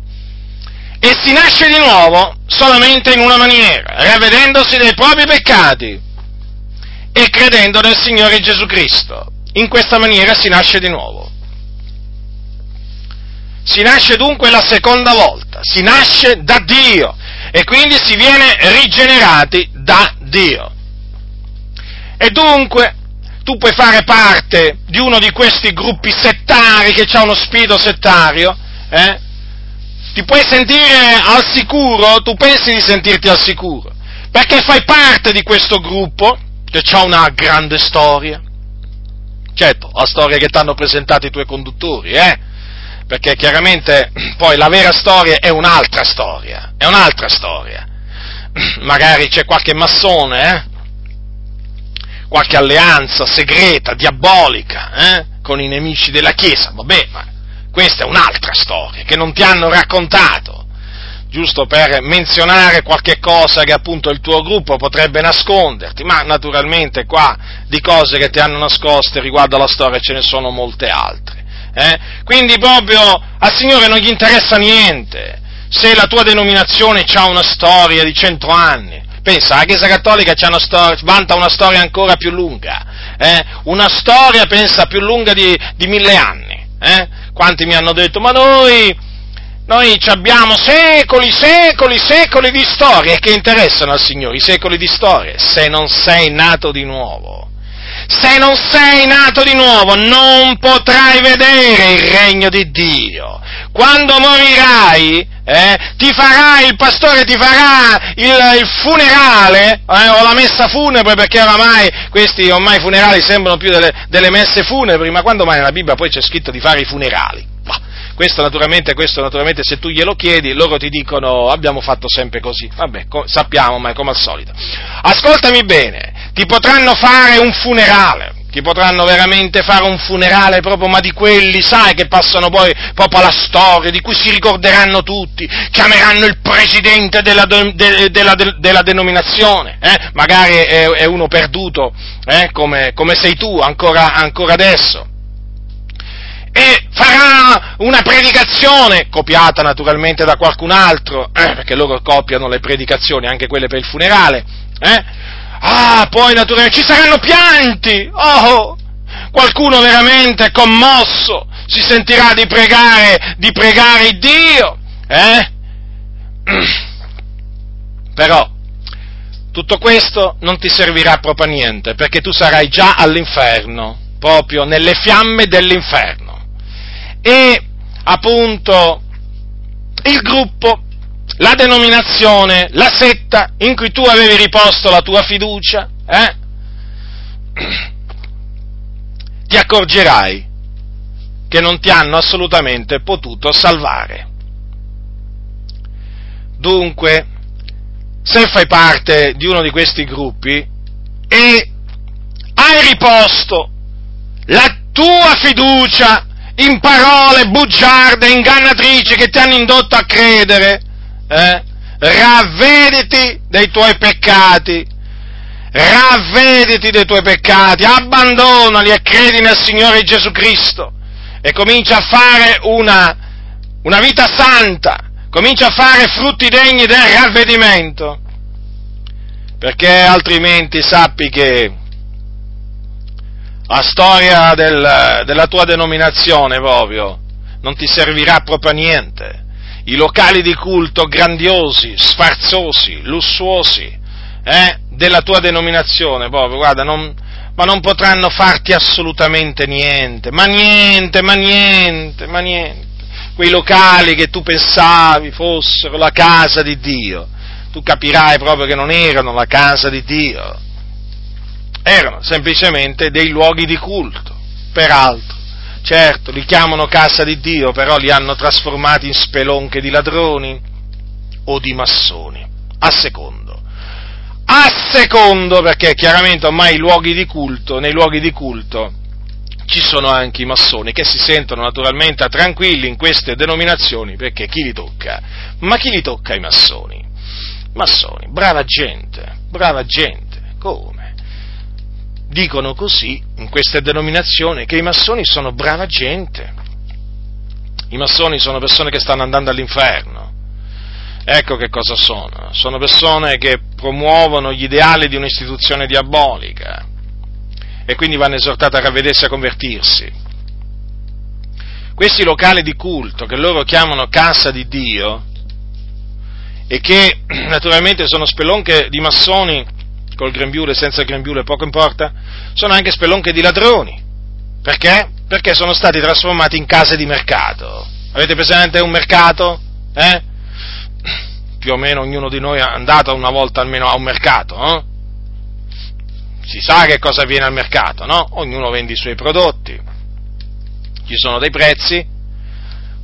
E si nasce di nuovo solamente in una maniera, ravvedendosi dei propri peccati e credendo nel Signore Gesù Cristo. In questa maniera si nasce di nuovo. Si nasce dunque la seconda volta, si nasce da Dio e quindi si viene rigenerati da Dio. E dunque tu puoi fare parte di uno di questi gruppi settari che ha uno spirito settario, eh? ti puoi sentire al sicuro, tu pensi di sentirti al sicuro, perché fai parte di questo gruppo che ha una grande storia. Certo, la storia che ti hanno presentato i tuoi conduttori, eh? Perché chiaramente poi la vera storia è un'altra storia, è un'altra storia. Magari c'è qualche massone, eh? Qualche alleanza segreta, diabolica, eh, con i nemici della Chiesa, vabbè, ma questa è un'altra storia che non ti hanno raccontato, giusto per menzionare qualche cosa che appunto il tuo gruppo potrebbe nasconderti, ma naturalmente qua di cose che ti hanno nascoste riguardo alla storia ce ne sono molte altre. Eh? Quindi proprio al Signore non gli interessa niente se la tua denominazione ha una storia di cento anni, Pensa, la Chiesa Cattolica una storia, vanta una storia ancora più lunga, eh? una storia, pensa, più lunga di, di mille anni. Eh? Quanti mi hanno detto, ma noi, noi abbiamo secoli, secoli, secoli di storie che interessano al Signore, i secoli di storie, se non sei nato di nuovo. Se non sei nato di nuovo non potrai vedere il regno di Dio. Quando morirai, eh, ti farà, il pastore ti farà il, il funerale, eh, o la messa funebre, perché oramai questi ormai funerali sembrano più delle, delle messe funebri, ma quando mai nella Bibbia poi c'è scritto di fare i funerali? Questo naturalmente, questo naturalmente, se tu glielo chiedi, loro ti dicono abbiamo fatto sempre così. Vabbè, sappiamo, ma è come al solito. Ascoltami bene, ti potranno fare un funerale, ti potranno veramente fare un funerale proprio, ma di quelli, sai, che passano poi proprio alla storia, di cui si ricorderanno tutti, chiameranno il presidente della, de, della, de, della denominazione, eh? magari è, è, uno perduto, eh? come, come, sei tu ancora, ancora adesso e farà una predicazione, copiata naturalmente da qualcun altro, eh, perché loro copiano le predicazioni, anche quelle per il funerale, eh? Ah, poi naturalmente ci saranno pianti, oh, qualcuno veramente commosso si sentirà di pregare, di pregare Dio, eh? Però, tutto questo non ti servirà proprio a niente, perché tu sarai già all'inferno, proprio nelle fiamme dell'inferno e appunto il gruppo, la denominazione, la setta in cui tu avevi riposto la tua fiducia, eh? ti accorgerai che non ti hanno assolutamente potuto salvare. Dunque, se fai parte di uno di questi gruppi e hai riposto la tua fiducia in parole bugiarde, ingannatrici che ti hanno indotto a credere, eh? ravvediti dei tuoi peccati, ravvediti dei tuoi peccati, abbandonali e credi nel Signore Gesù Cristo. E comincia a fare una, una vita santa, comincia a fare frutti degni del ravvedimento, perché altrimenti sappi che la storia del, della tua denominazione proprio non ti servirà proprio a niente. I locali di culto grandiosi, sfarzosi, lussuosi eh, della tua denominazione, proprio, guarda, non, ma non potranno farti assolutamente niente, ma niente, ma niente, ma niente. Quei locali che tu pensavi fossero la casa di Dio, tu capirai proprio che non erano la casa di Dio erano semplicemente dei luoghi di culto, peraltro. Certo, li chiamano casa di Dio, però li hanno trasformati in spelonche di ladroni o di massoni, a secondo. A secondo, perché chiaramente ormai luoghi culto, nei luoghi di culto ci sono anche i massoni che si sentono naturalmente tranquilli in queste denominazioni perché chi li tocca? Ma chi li tocca i massoni? Massoni, brava gente, brava gente, come? Dicono così, in queste denominazioni, che i massoni sono brava gente. I massoni sono persone che stanno andando all'inferno. Ecco che cosa sono. Sono persone che promuovono gli ideali di un'istituzione diabolica e quindi vanno esortate a ravvedersi e a convertirsi. Questi locali di culto che loro chiamano casa di Dio e che naturalmente sono spelonche di massoni col grembiule, senza grembiule, poco importa, sono anche spelonche di ladroni. Perché? Perché sono stati trasformati in case di mercato. Avete presente un mercato? Eh? Più o meno ognuno di noi è andato una volta almeno a un mercato, eh? Si sa che cosa avviene al mercato, no? Ognuno vende i suoi prodotti, ci sono dei prezzi,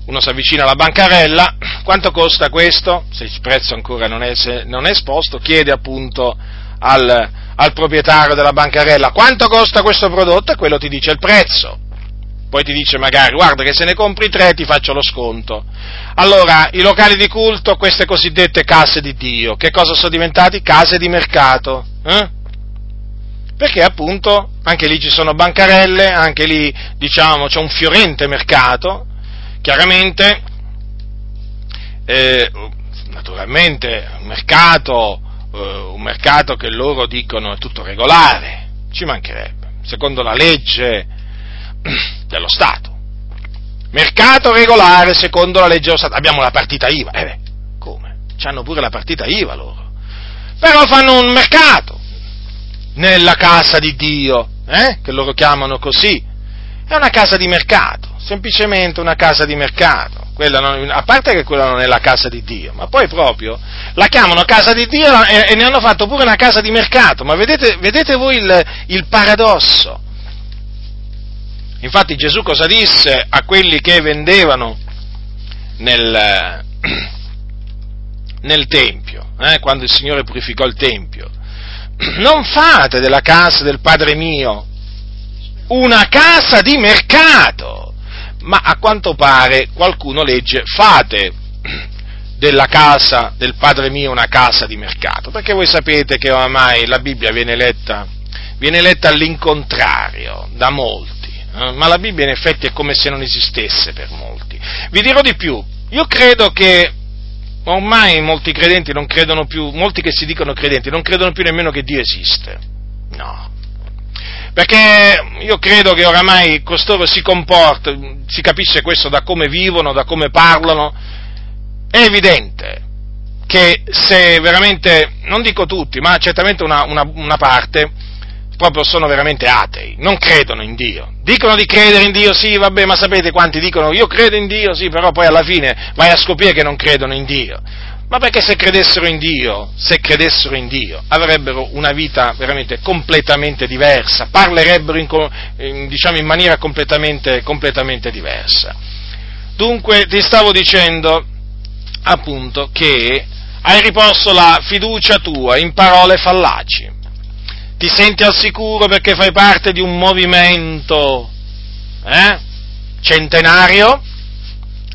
uno si avvicina alla bancarella, quanto costa questo? Se il prezzo ancora non è, non è esposto, chiede appunto al, al proprietario della bancarella quanto costa questo prodotto e quello ti dice il prezzo. Poi ti dice magari, guarda che se ne compri tre ti faccio lo sconto. Allora, i locali di culto, queste cosiddette case di Dio, che cosa sono diventati? Case di mercato. Eh? Perché appunto anche lì ci sono bancarelle, anche lì diciamo c'è un fiorente mercato, chiaramente, eh, naturalmente un mercato un mercato che loro dicono è tutto regolare, ci mancherebbe, secondo la legge dello Stato. Mercato regolare secondo la legge dello Stato. Abbiamo la partita IVA, eh beh, come? C'hanno pure la partita IVA loro. Però fanno un mercato nella casa di Dio, eh? che loro chiamano così, è una casa di mercato, semplicemente una casa di mercato. Non, a parte che quella non è la casa di Dio, ma poi proprio la chiamano casa di Dio e, e ne hanno fatto pure una casa di mercato. Ma vedete, vedete voi il, il paradosso? Infatti Gesù cosa disse a quelli che vendevano nel, nel Tempio, eh, quando il Signore purificò il Tempio? Non fate della casa del Padre mio una casa di mercato, ma a quanto pare qualcuno legge fate della casa del Padre mio una casa di mercato, perché voi sapete che oramai la Bibbia viene letta, viene letta all'incontrario da molti, eh? ma la Bibbia in effetti è come se non esistesse per molti. Vi dirò di più, io credo che ormai molti credenti non credono più, molti che si dicono credenti non credono più nemmeno che Dio esiste. No, perché io credo che oramai costoro si comportano, si capisce questo da come vivono, da come parlano, è evidente che se veramente, non dico tutti, ma certamente una, una, una parte, proprio sono veramente atei, non credono in Dio. Dicono di credere in Dio, sì, vabbè, ma sapete quanti dicono io credo in Dio, sì, però poi alla fine vai a scoprire che non credono in Dio. Ma perché se credessero in Dio, se credessero in Dio, avrebbero una vita veramente completamente diversa, parlerebbero in, diciamo, in maniera completamente, completamente diversa. Dunque ti stavo dicendo appunto che hai riposto la fiducia tua in parole fallaci. Ti senti al sicuro perché fai parte di un movimento eh? centenario?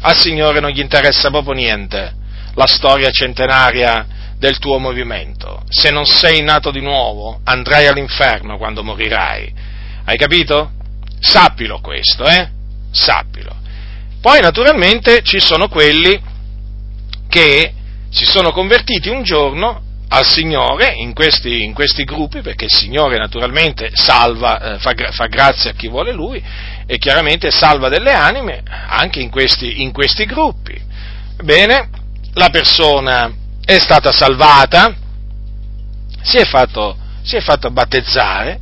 Al Signore non gli interessa proprio niente la storia centenaria del tuo movimento. Se non sei nato di nuovo, andrai all'inferno quando morirai. Hai capito? Sappilo questo, eh? Sappilo. Poi naturalmente ci sono quelli che si sono convertiti un giorno al Signore in questi, in questi gruppi, perché il Signore naturalmente salva, eh, fa, fa, grazia a chi vuole Lui e chiaramente salva delle anime anche in questi, in questi gruppi. Bene, la persona è stata salvata, si è fatto, si è fatto battezzare,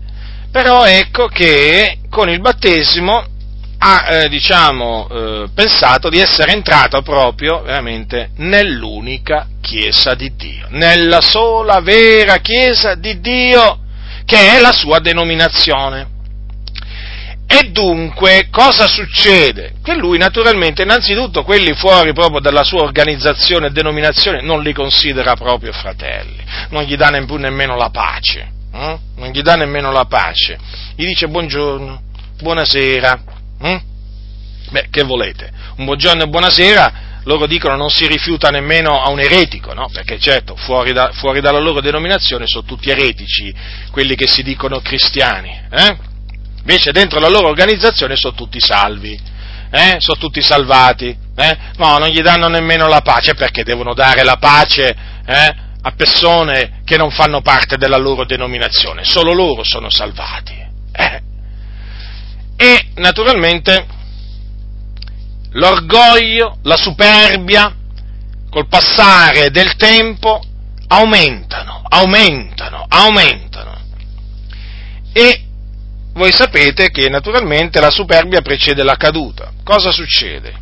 però ecco che con il battesimo ha eh, diciamo, eh, pensato di essere entrato proprio veramente nell'unica Chiesa di Dio, nella sola vera Chiesa di Dio, che è la sua denominazione. E dunque cosa succede? Che lui naturalmente innanzitutto quelli fuori proprio dalla sua organizzazione e denominazione non li considera proprio fratelli, non gli dà nemmeno la pace, eh? non gli dà nemmeno la pace, gli dice buongiorno, buonasera, eh? beh che volete, un buongiorno e buonasera loro dicono non si rifiuta nemmeno a un eretico, no? perché certo fuori, da, fuori, dalla loro denominazione sono tutti eretici quelli che si dicono cristiani. Eh? Invece dentro la loro organizzazione sono tutti salvi, eh? sono tutti salvati, eh? no, non gli danno nemmeno la pace perché devono dare la pace eh? a persone che non fanno parte della loro denominazione, solo loro sono salvati. Eh. E naturalmente l'orgoglio, la superbia, col passare del tempo aumentano, aumentano, aumentano. E voi sapete che naturalmente la superbia precede la caduta. Cosa succede?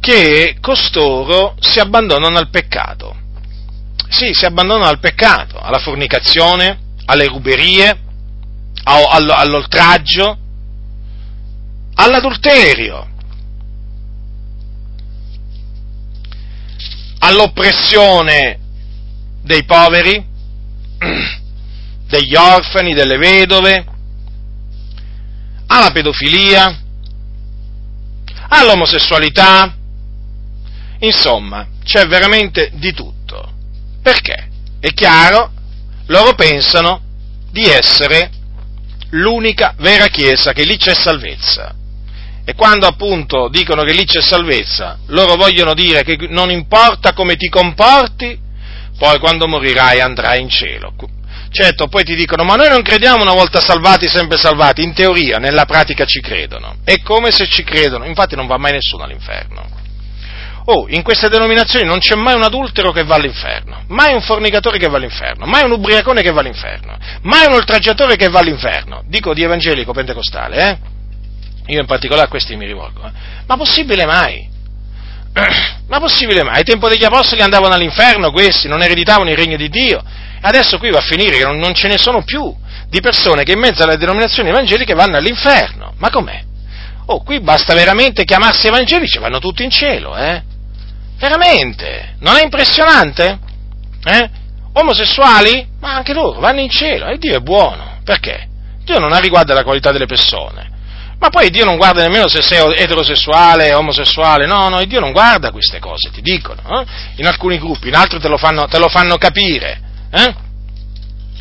Che costoro si abbandonano al peccato. Sì, si abbandonano al peccato, alla fornicazione, alle ruberie, all'oltraggio, all'adulterio, all'oppressione dei poveri, degli orfani, delle vedove, alla pedofilia, all'omosessualità, insomma, c'è veramente di tutto. Perché? È chiaro, loro pensano di essere l'unica vera Chiesa, che lì c'è salvezza. E quando appunto dicono che lì c'è salvezza, loro vogliono dire che non importa come ti comporti, poi quando morirai andrai in cielo. Certo, poi ti dicono, ma noi non crediamo una volta salvati, sempre salvati, in teoria, nella pratica ci credono. È come se ci credono, infatti non va mai nessuno all'inferno. Oh, in queste denominazioni non c'è mai un adultero che va all'inferno, mai un fornicatore che va all'inferno, mai un ubriacone che va all'inferno, mai un oltraggiatore che va all'inferno. Dico di evangelico pentecostale, eh? Io in particolare a questi mi rivolgo. Eh? Ma possibile mai? Ma possibile mai? Ai tempo degli apostoli andavano all'inferno questi, non ereditavano il regno di Dio. Adesso qui va a finire che non, non ce ne sono più di persone che in mezzo alle denominazioni evangeliche vanno all'inferno. Ma com'è? Oh, qui basta veramente chiamarsi evangelici, vanno tutti in cielo, eh? Veramente? Non è impressionante? Eh? Omosessuali? Ma anche loro vanno in cielo e Dio è buono. Perché? Dio non ha riguardo alla qualità delle persone. Ma poi Dio non guarda nemmeno se sei eterosessuale, omosessuale, no, no, Dio non guarda queste cose, ti dicono, eh? in alcuni gruppi, in altri te lo fanno, te lo fanno capire, eh?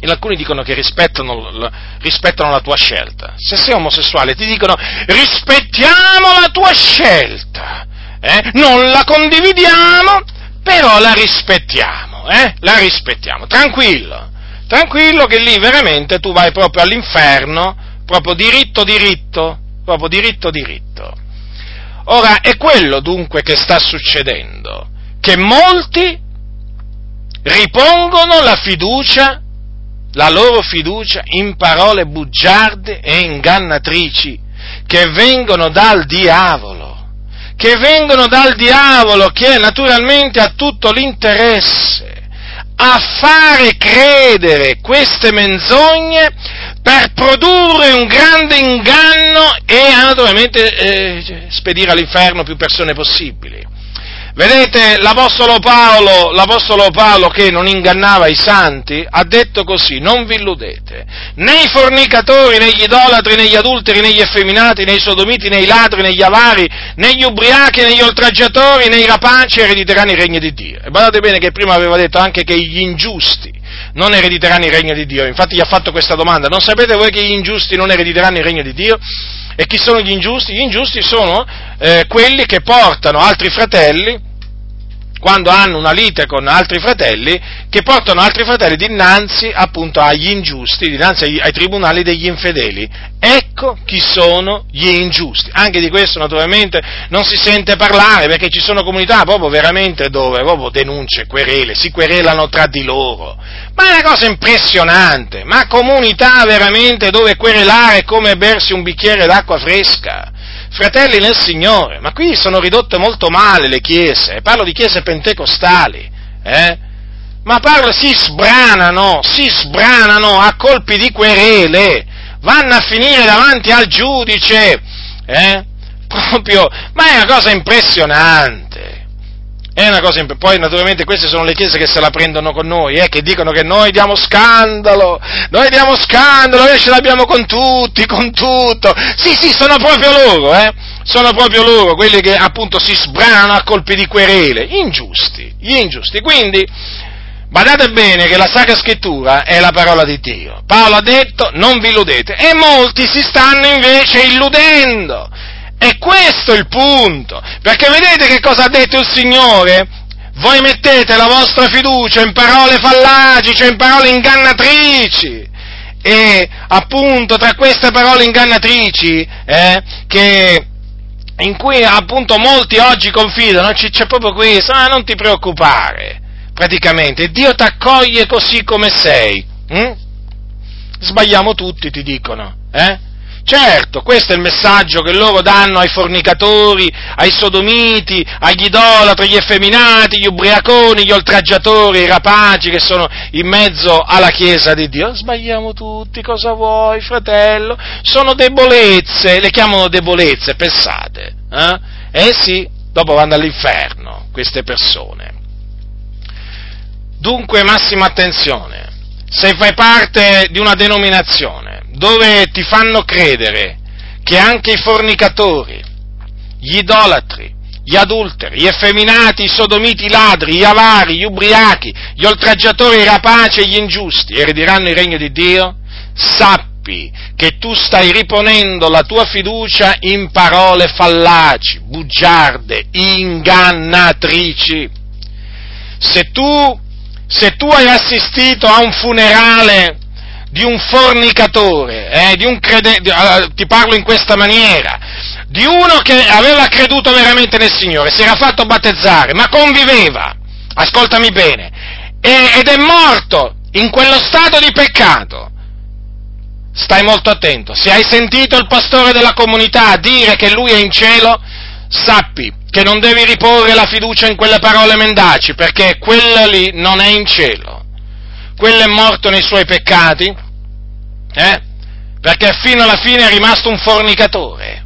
in alcuni dicono che rispettano, rispettano, la tua scelta, se sei omosessuale ti dicono rispettiamo la tua scelta, eh? non la condividiamo, però la rispettiamo, eh? la rispettiamo, tranquillo, tranquillo che lì veramente tu vai proprio all'inferno, proprio diritto diritto, proprio diritto diritto. Ora è quello dunque che sta succedendo, che molti ripongono la fiducia, la loro fiducia in parole bugiarde e ingannatrici che vengono dal diavolo che vengono dal diavolo, che naturalmente ha tutto l'interesse a fare credere queste menzogne per produrre un grande inganno e naturalmente eh, spedire all'inferno più persone possibili. Vedete, l'Apostolo Paolo, l'Apostolo Paolo che non ingannava i santi, ha detto così, non vi illudete, né i fornicatori, né gli idolatri, né gli adulteri, né gli effeminati, né i sodomiti, né i ladri, né gli avari, né gli ubriachi, né gli oltraggiatori, né i rapaci erediteranno il regno di Dio. E guardate bene che prima aveva detto anche che gli ingiusti non erediteranno il regno di Dio. Infatti gli ha fatto questa domanda, non sapete voi che gli ingiusti non erediteranno il regno di Dio? E chi sono gli ingiusti? Gli ingiusti sono eh, quelli che portano altri fratelli quando hanno una lite con altri fratelli, che portano altri fratelli dinanzi appunto agli ingiusti, dinanzi ai, ai, tribunali degli infedeli. Ecco chi sono gli ingiusti. Anche di questo naturalmente non si sente parlare perché ci sono comunità proprio veramente dove proprio denunce, querele, si querelano tra di loro. Ma è una cosa impressionante, ma comunità veramente dove querelare è come bersi un bicchiere d'acqua fresca fratelli nel Signore, ma qui sono ridotte molto male le chiese, parlo di chiese pentecostali, eh? ma parlo, si sbranano, si sbranano a colpi di querele, vanno a finire davanti al giudice, eh? proprio, ma è una cosa impressionante. È una cosa, poi naturalmente queste sono le chiese che se la prendono con noi, eh, che dicono che noi diamo scandalo, noi diamo scandalo, noi ce l'abbiamo con tutti, con tutto. Sì, sì, sono proprio loro, eh, sono proprio loro, quelli che appunto si sbranano a colpi di querele, ingiusti, gli ingiusti. Quindi, badate bene che la Sacra Scrittura è la parola di Dio. Paolo ha detto, non vi illudete, e molti si stanno invece illudendo è questo il punto, perché vedete che cosa ha detto il Signore? Voi mettete la vostra fiducia in parole fallaci, cioè in parole ingannatrici. E appunto tra queste parole ingannatrici, eh, che, in cui appunto molti oggi confidano, c'è proprio questo, ma non ti preoccupare, praticamente, Dio ti accoglie così come sei. Hm? Sbagliamo tutti, ti dicono, eh? Certo, questo è il messaggio che loro danno ai fornicatori, ai sodomiti, agli idolatri, agli effeminati, gli ubriaconi, gli oltraggiatori, i rapaci che sono in mezzo alla Chiesa di Dio. Sbagliamo tutti, cosa vuoi, fratello? Sono debolezze, le chiamano debolezze, pensate. Eh, eh sì, dopo vanno all'inferno queste persone. Dunque, massima attenzione, se fai parte di una denominazione, dove ti fanno credere che anche i fornicatori, gli idolatri, gli adulteri, gli effeminati, i sodomiti, i ladri, gli avari, gli ubriachi, gli oltraggiatori, i rapaci e gli ingiusti erediranno il regno di Dio, sappi che tu stai riponendo la tua fiducia in parole fallaci, bugiarde, ingannatrici. Se tu, se tu hai assistito a un funerale di un fornicatore, eh, di un credente, ti parlo in questa maniera, di uno che aveva creduto veramente nel Signore, si era fatto battezzare, ma conviveva, ascoltami bene, ed è morto in quello stato di peccato. Stai molto attento, se hai sentito il pastore della comunità dire che lui è in cielo, sappi che non devi riporre la fiducia in quelle parole mendaci, perché quello lì non è in cielo. Quello è morto nei suoi peccati, eh? perché fino alla fine è rimasto un fornicatore,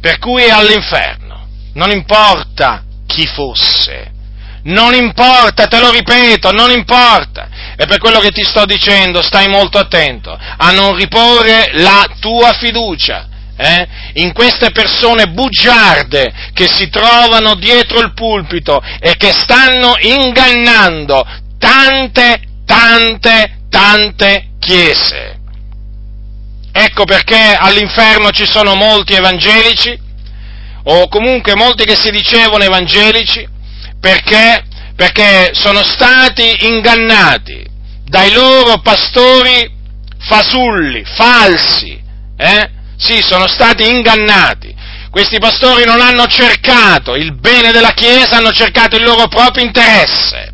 per cui è all'inferno. Non importa chi fosse, non importa, te lo ripeto, non importa. E per quello che ti sto dicendo, stai molto attento a non riporre la tua fiducia eh, in queste persone bugiarde che si trovano dietro il pulpito e che stanno ingannando tante, tante, tante chiese. Ecco perché all'inferno ci sono molti evangelici, o comunque molti che si dicevano evangelici, perché, perché sono stati ingannati dai loro pastori fasulli, falsi, eh? Sì, sono stati ingannati. Questi pastori non hanno cercato il bene della Chiesa, hanno cercato il loro proprio interesse.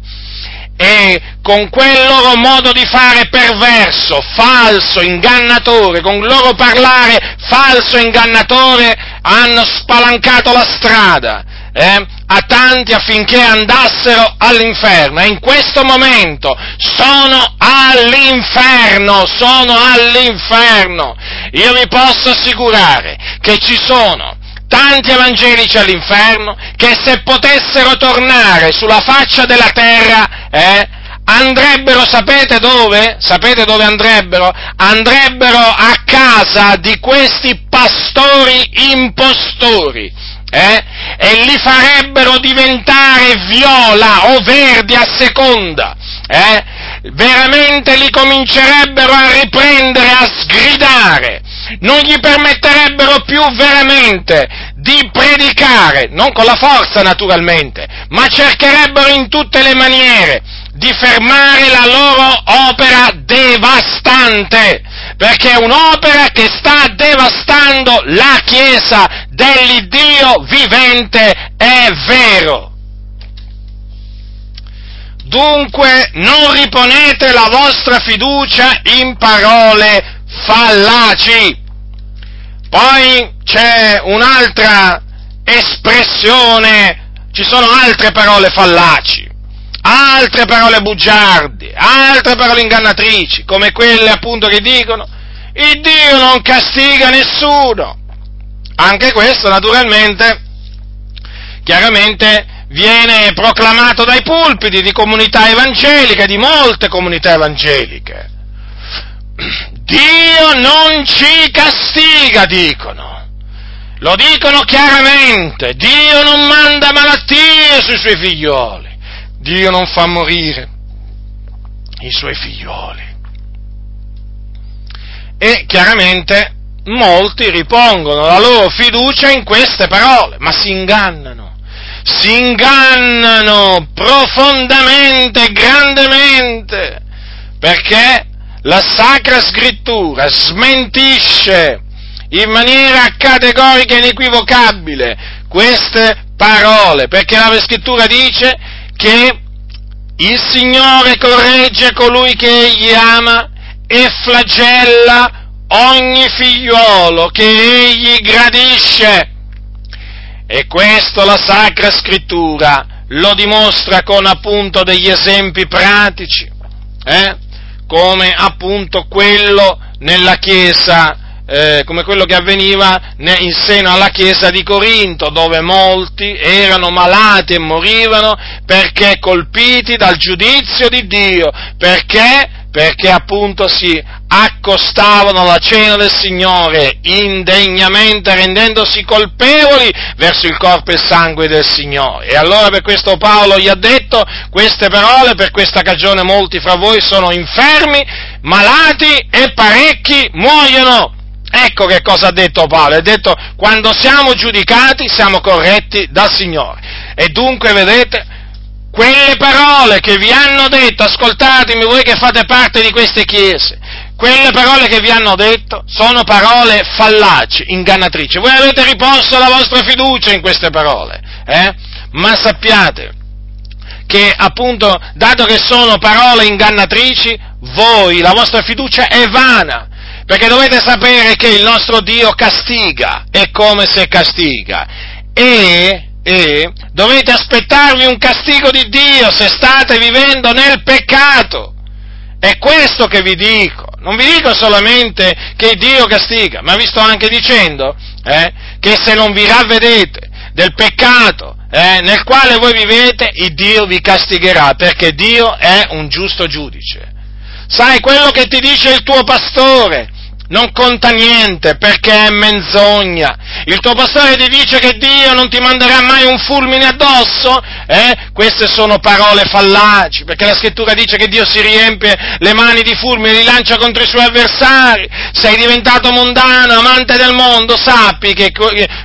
E con quel loro modo di fare perverso, falso, ingannatore, con il loro parlare falso e ingannatore, hanno spalancato la strada eh, a tanti affinché andassero all'inferno e in questo momento sono all'inferno, sono all'inferno. Io vi posso assicurare che ci sono tanti evangelici all'inferno che se potessero tornare sulla faccia della terra, eh, andrebbero, sapete dove? Sapete dove andrebbero? Andrebbero a casa di questi pastori impostori eh? e li farebbero diventare viola o verdi a seconda, eh? veramente li comincerebbero a riprendere, a sgridare, non gli permetterebbero più veramente di predicare, non con la forza naturalmente, ma cercherebbero in tutte le maniere di fermare la loro opera devastante, perché è un'opera che sta devastando la Chiesa dell'Iddio vivente e vero. Dunque non riponete la vostra fiducia in parole fallaci. Poi c'è un'altra espressione, ci sono altre parole fallaci altre parole bugiardi, altre parole ingannatrici, come quelle appunto che dicono il Dio non castiga nessuno. Anche questo naturalmente, chiaramente viene proclamato dai pulpiti di comunità evangeliche, di molte comunità evangeliche. Dio non ci castiga, dicono. Lo dicono chiaramente, Dio non manda malattie sui suoi figlioli. Dio non fa morire i suoi figlioli. E chiaramente molti ripongono la loro fiducia in queste parole, ma si ingannano, si ingannano profondamente, grandemente, perché la Sacra Scrittura smentisce in maniera categorica e inequivocabile queste parole, perché la Scrittura dice che il Signore corregge colui che egli ama e flagella ogni figliuolo che egli gradisce. E questo la Sacra Scrittura lo dimostra con appunto degli esempi pratici, eh? Come appunto quello nella Chiesa eh, come quello che avveniva in seno alla chiesa di Corinto, dove molti erano malati e morivano perché colpiti dal giudizio di Dio, perché perché appunto si accostavano alla cena del Signore indegnamente rendendosi colpevoli verso il corpo e il sangue del Signore. E allora per questo Paolo gli ha detto queste parole, per questa cagione molti fra voi sono infermi, malati e parecchi muoiono. Ecco che cosa ha detto Paolo, ha detto quando siamo giudicati siamo corretti dal Signore. E dunque vedete, quelle parole che vi hanno detto, ascoltatemi voi che fate parte di queste chiese, quelle parole che vi hanno detto sono parole fallaci, ingannatrici. Voi avete riposto la vostra fiducia in queste parole, eh? ma sappiate che appunto, dato che sono parole ingannatrici, voi, la vostra fiducia è vana, perché dovete sapere che il nostro Dio castiga, è come se castiga, e, e dovete aspettarvi un castigo di Dio se state vivendo nel peccato. È questo che vi dico. Non vi dico solamente che Dio castiga, ma vi sto anche dicendo eh, che se non vi ravvedete del peccato eh, nel quale voi vivete, il Dio vi castigherà, perché Dio è un giusto giudice. Sai quello che ti dice il tuo pastore? Non conta niente perché è menzogna. Il tuo pastore ti dice che Dio non ti manderà mai un fulmine addosso? Eh? Queste sono parole fallaci, perché la scrittura dice che Dio si riempie le mani di fulmine li lancia contro i suoi avversari. Sei diventato mondano, amante del mondo, sappi che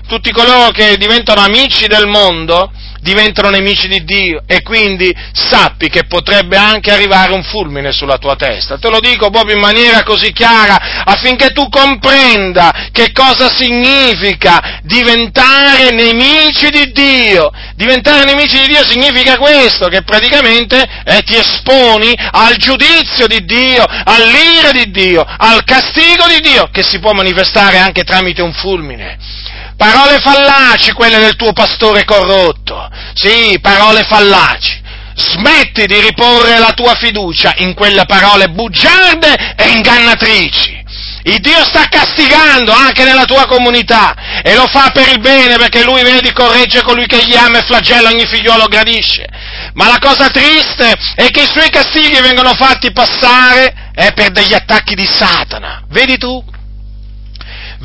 tutti coloro che diventano amici del mondo, diventano nemici di Dio e quindi sappi che potrebbe anche arrivare un fulmine sulla tua testa. Te lo dico proprio in maniera così chiara affinché tu comprenda che cosa significa diventare nemici di Dio. Diventare nemici di Dio significa questo, che praticamente eh, ti esponi al giudizio di Dio, all'ira di Dio, al castigo di Dio, che si può manifestare anche tramite un fulmine. Parole fallaci quelle del tuo pastore corrotto. Sì, parole fallaci. Smetti di riporre la tua fiducia in quelle parole bugiarde e ingannatrici. Il Dio sta castigando anche nella tua comunità e lo fa per il bene perché lui vedi corregge colui che gli ama e flagella ogni figliuolo gradisce. Ma la cosa triste è che i suoi castighi vengono fatti passare eh, per degli attacchi di Satana. Vedi tu?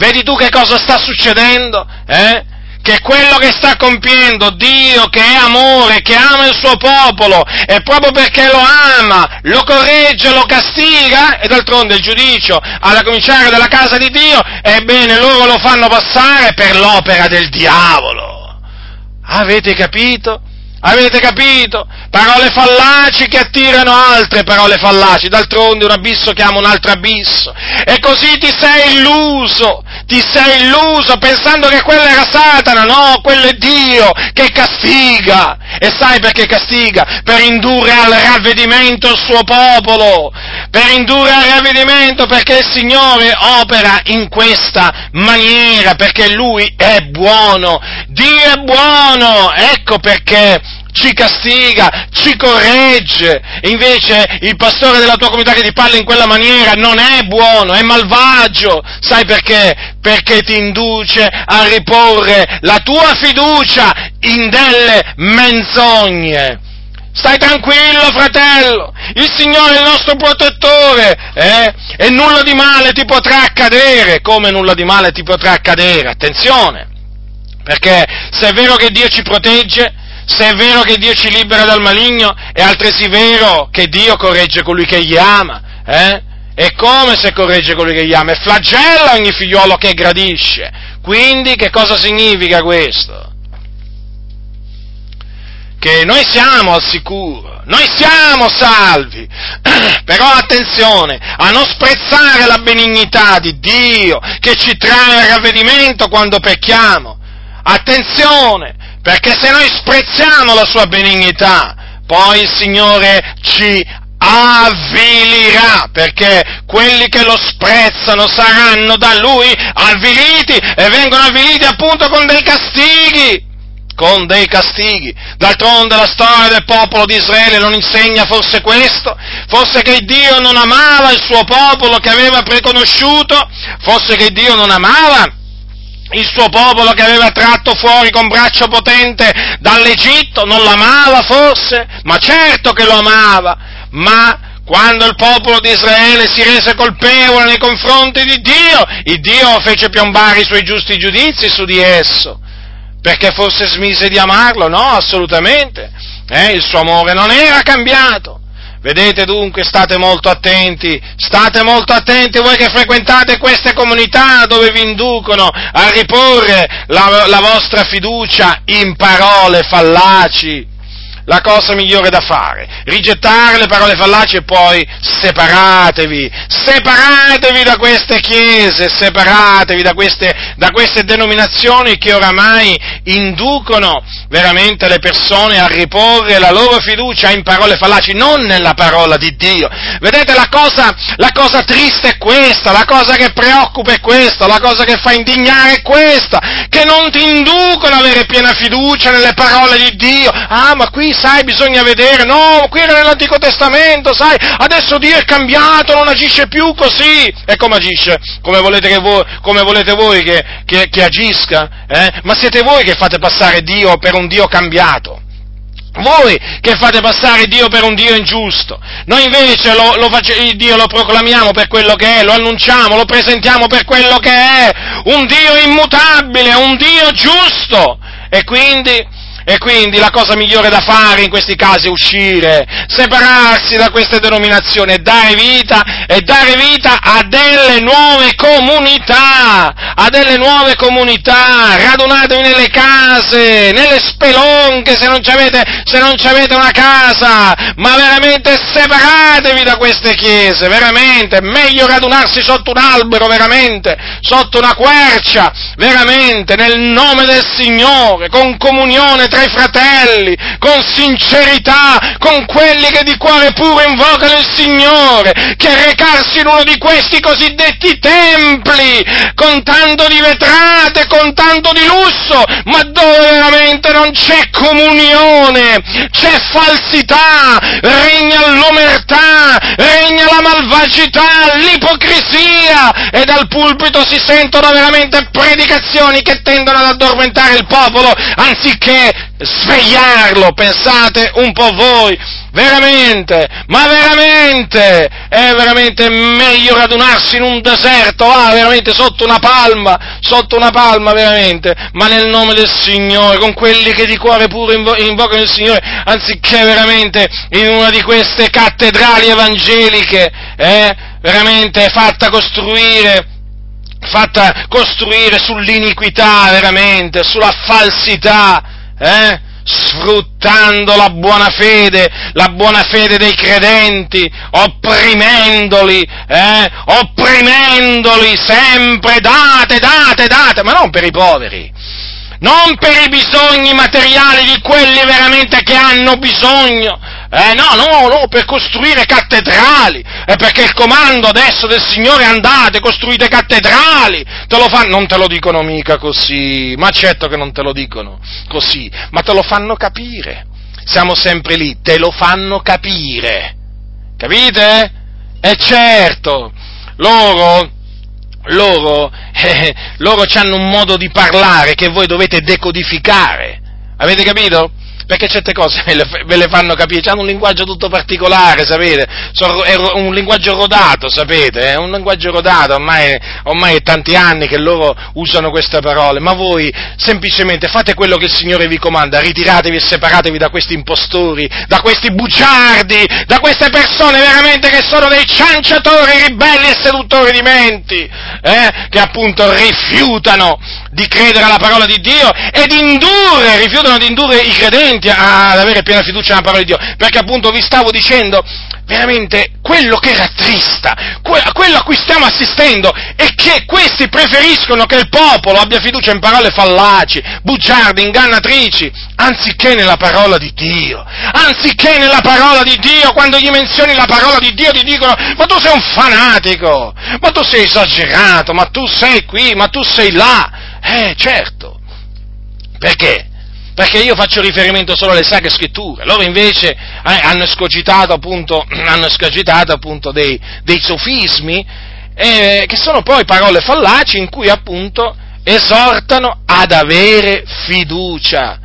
Vedi tu che cosa sta succedendo? Eh? Che quello che sta compiendo Dio, che è amore, che ama il suo popolo, e proprio perché lo ama, lo corregge, lo castiga, e d'altronde il giudizio, alla cominciare dalla casa di Dio, ebbene loro lo fanno passare per l'opera del diavolo. Avete capito? Avete capito? Parole fallaci che attirano altre parole fallaci, d'altronde un abisso chiama un altro abisso. E così ti sei illuso, ti sei illuso pensando che quello era Satana, no, quello è Dio che castiga. E sai perché castiga? Per indurre al ravvedimento il suo popolo, per indurre al ravvedimento perché il Signore opera in questa maniera, perché Lui è buono, Dio è buono, ecco perché ci castiga, ci corregge. Invece il pastore della tua comunità che ti parla in quella maniera non è buono, è malvagio. Sai perché? Perché ti induce a riporre la tua fiducia in delle menzogne. Stai tranquillo, fratello, il Signore è il nostro protettore, eh? E nulla di male ti potrà accadere, come nulla di male ti potrà accadere, attenzione, perché se è vero che Dio ci protegge, se è vero che Dio ci libera dal maligno, è altresì vero che Dio corregge colui che gli ama, eh? E come se corregge colui che gli ama? E flagella ogni figliolo che gradisce. Quindi che cosa significa questo? Che noi siamo al sicuro, noi siamo salvi, però attenzione a non sprezzare la benignità di Dio che ci trae al ravvedimento quando pecchiamo. Attenzione, perché se noi sprezziamo la sua benignità, poi il Signore ci avvilirà, perché quelli che lo sprezzano saranno da Lui avviliti e vengono avviliti appunto con dei castighi con dei castighi. D'altronde la storia del popolo di Israele non insegna forse questo? Forse che Dio non amava il suo popolo che aveva preconosciuto? Forse che Dio non amava il suo popolo che aveva tratto fuori con braccio potente dall'Egitto, non l'amava forse? Ma certo che lo amava, ma quando il popolo di Israele si rese colpevole nei confronti di Dio, il Dio fece piombare i suoi giusti giudizi su di esso, perché forse smise di amarlo? No, assolutamente. Eh, il suo amore non era cambiato. Vedete dunque, state molto attenti, state molto attenti voi che frequentate queste comunità dove vi inducono a riporre la, la vostra fiducia in parole fallaci, la cosa migliore da fare, rigettare le parole fallaci e poi separatevi, separatevi da queste chiese, separatevi da queste, da queste denominazioni che oramai inducono veramente le persone a riporre la loro fiducia in parole fallaci, non nella parola di Dio. Vedete la cosa, la cosa triste è questa, la cosa che preoccupa è questa, la cosa che fa indignare è questa, che non ti inducono ad avere piena fiducia nelle parole di Dio. Ah, ma qui sai, bisogna vedere, no, qui era nell'Antico Testamento, sai, adesso Dio è cambiato, non agisce più così. E come agisce? Come volete, voi, come volete voi che, che, che agisca? Eh? Ma siete voi che fate passare Dio per un Dio cambiato. Voi che fate passare Dio per un Dio ingiusto, noi invece lo, lo face, Dio lo proclamiamo per quello che è, lo annunciamo, lo presentiamo per quello che è, un Dio immutabile, un Dio giusto. E quindi e quindi la cosa migliore da fare in questi casi è uscire, separarsi da queste denominazioni e dare vita, e dare vita a delle nuove comunità, a delle nuove comunità, radunatevi nelle case, nelle spelonche se non avete, se non avete una casa, ma veramente separatevi da queste chiese, veramente, meglio radunarsi sotto un albero, veramente, sotto una quercia, veramente, nel nome del Signore, con comunione tra i fratelli, con sincerità, con quelli che di cuore puro invocano il Signore, che recarsi in uno di questi cosiddetti templi, con tanto di vetrate, con tanto di lusso, ma dove veramente non c'è comunione, c'è falsità, regna l'omertà, regna la malvagità, l'ipocrisia e dal pulpito si sentono veramente predicazioni che tendono ad addormentare il popolo anziché svegliarlo, pensate un po' voi, veramente, ma veramente, è veramente meglio radunarsi in un deserto, ah, veramente sotto una palma, sotto una palma veramente, ma nel nome del Signore, con quelli che di cuore puro invo- invocano il Signore, anziché veramente in una di queste cattedrali evangeliche, eh, veramente fatta costruire fatta costruire sull'iniquità veramente, sulla falsità, eh? Sfruttando la buona fede, la buona fede dei credenti, opprimendoli, eh? opprimendoli sempre, date, date, date, ma non per i poveri, non per i bisogni materiali di quelli veramente che hanno bisogno, eh, no, no, no, per costruire cattedrali, è perché il comando adesso del Signore andate, costruite cattedrali, te lo fanno, non te lo dicono mica così, ma certo che non te lo dicono così, ma te lo fanno capire, siamo sempre lì, te lo fanno capire, capite? E certo, loro loro, eh, loro hanno un modo di parlare che voi dovete decodificare. Avete capito? Perché certe cose ve le, ve le fanno capire, hanno un linguaggio tutto particolare, sapete, Sono, è un linguaggio rodato, sapete, è un linguaggio rodato, ormai, ormai è tanti anni che loro usano queste parole, ma voi semplicemente fate quello che il Signore vi comanda, ritiratevi e separatevi da questi impostori, da questi bugiardi, da queste persone veramente che sono dei cianciatori, ribelli e seduttori di menti, eh, che appunto rifiutano di credere alla parola di Dio e di indurre, rifiutano di indurre i credenti ad avere piena fiducia nella parola di Dio, perché appunto vi stavo dicendo veramente quello che rattrista, quello a cui stiamo assistendo è che questi preferiscono che il popolo abbia fiducia in parole fallaci, bugiarde, ingannatrici, anziché nella parola di Dio, anziché nella parola di Dio, quando gli menzioni la parola di Dio ti dicono ma tu sei un fanatico, ma tu sei esagerato, ma tu sei qui, ma tu sei là, eh, certo. Perché? Perché io faccio riferimento solo alle sacre scritture, loro invece eh, hanno escogitato appunto, hanno escogitato appunto dei, dei sofismi, eh, che sono poi parole fallaci in cui appunto esortano ad avere fiducia.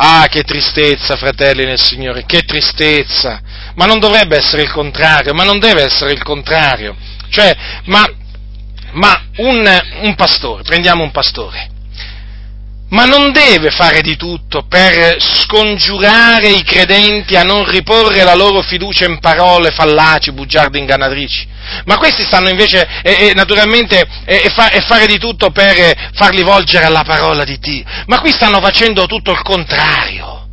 Ah, che tristezza, fratelli nel Signore, che tristezza! Ma non dovrebbe essere il contrario, ma non deve essere il contrario. Cioè, ma ma un, un pastore, prendiamo un pastore, ma non deve fare di tutto per scongiurare i credenti a non riporre la loro fiducia in parole fallaci, bugiarde, ingannatrici. Ma questi stanno invece, e, e, naturalmente, e, e, fa, fare di tutto per farli volgere alla parola di Dio. Ma qui stanno facendo tutto il contrario.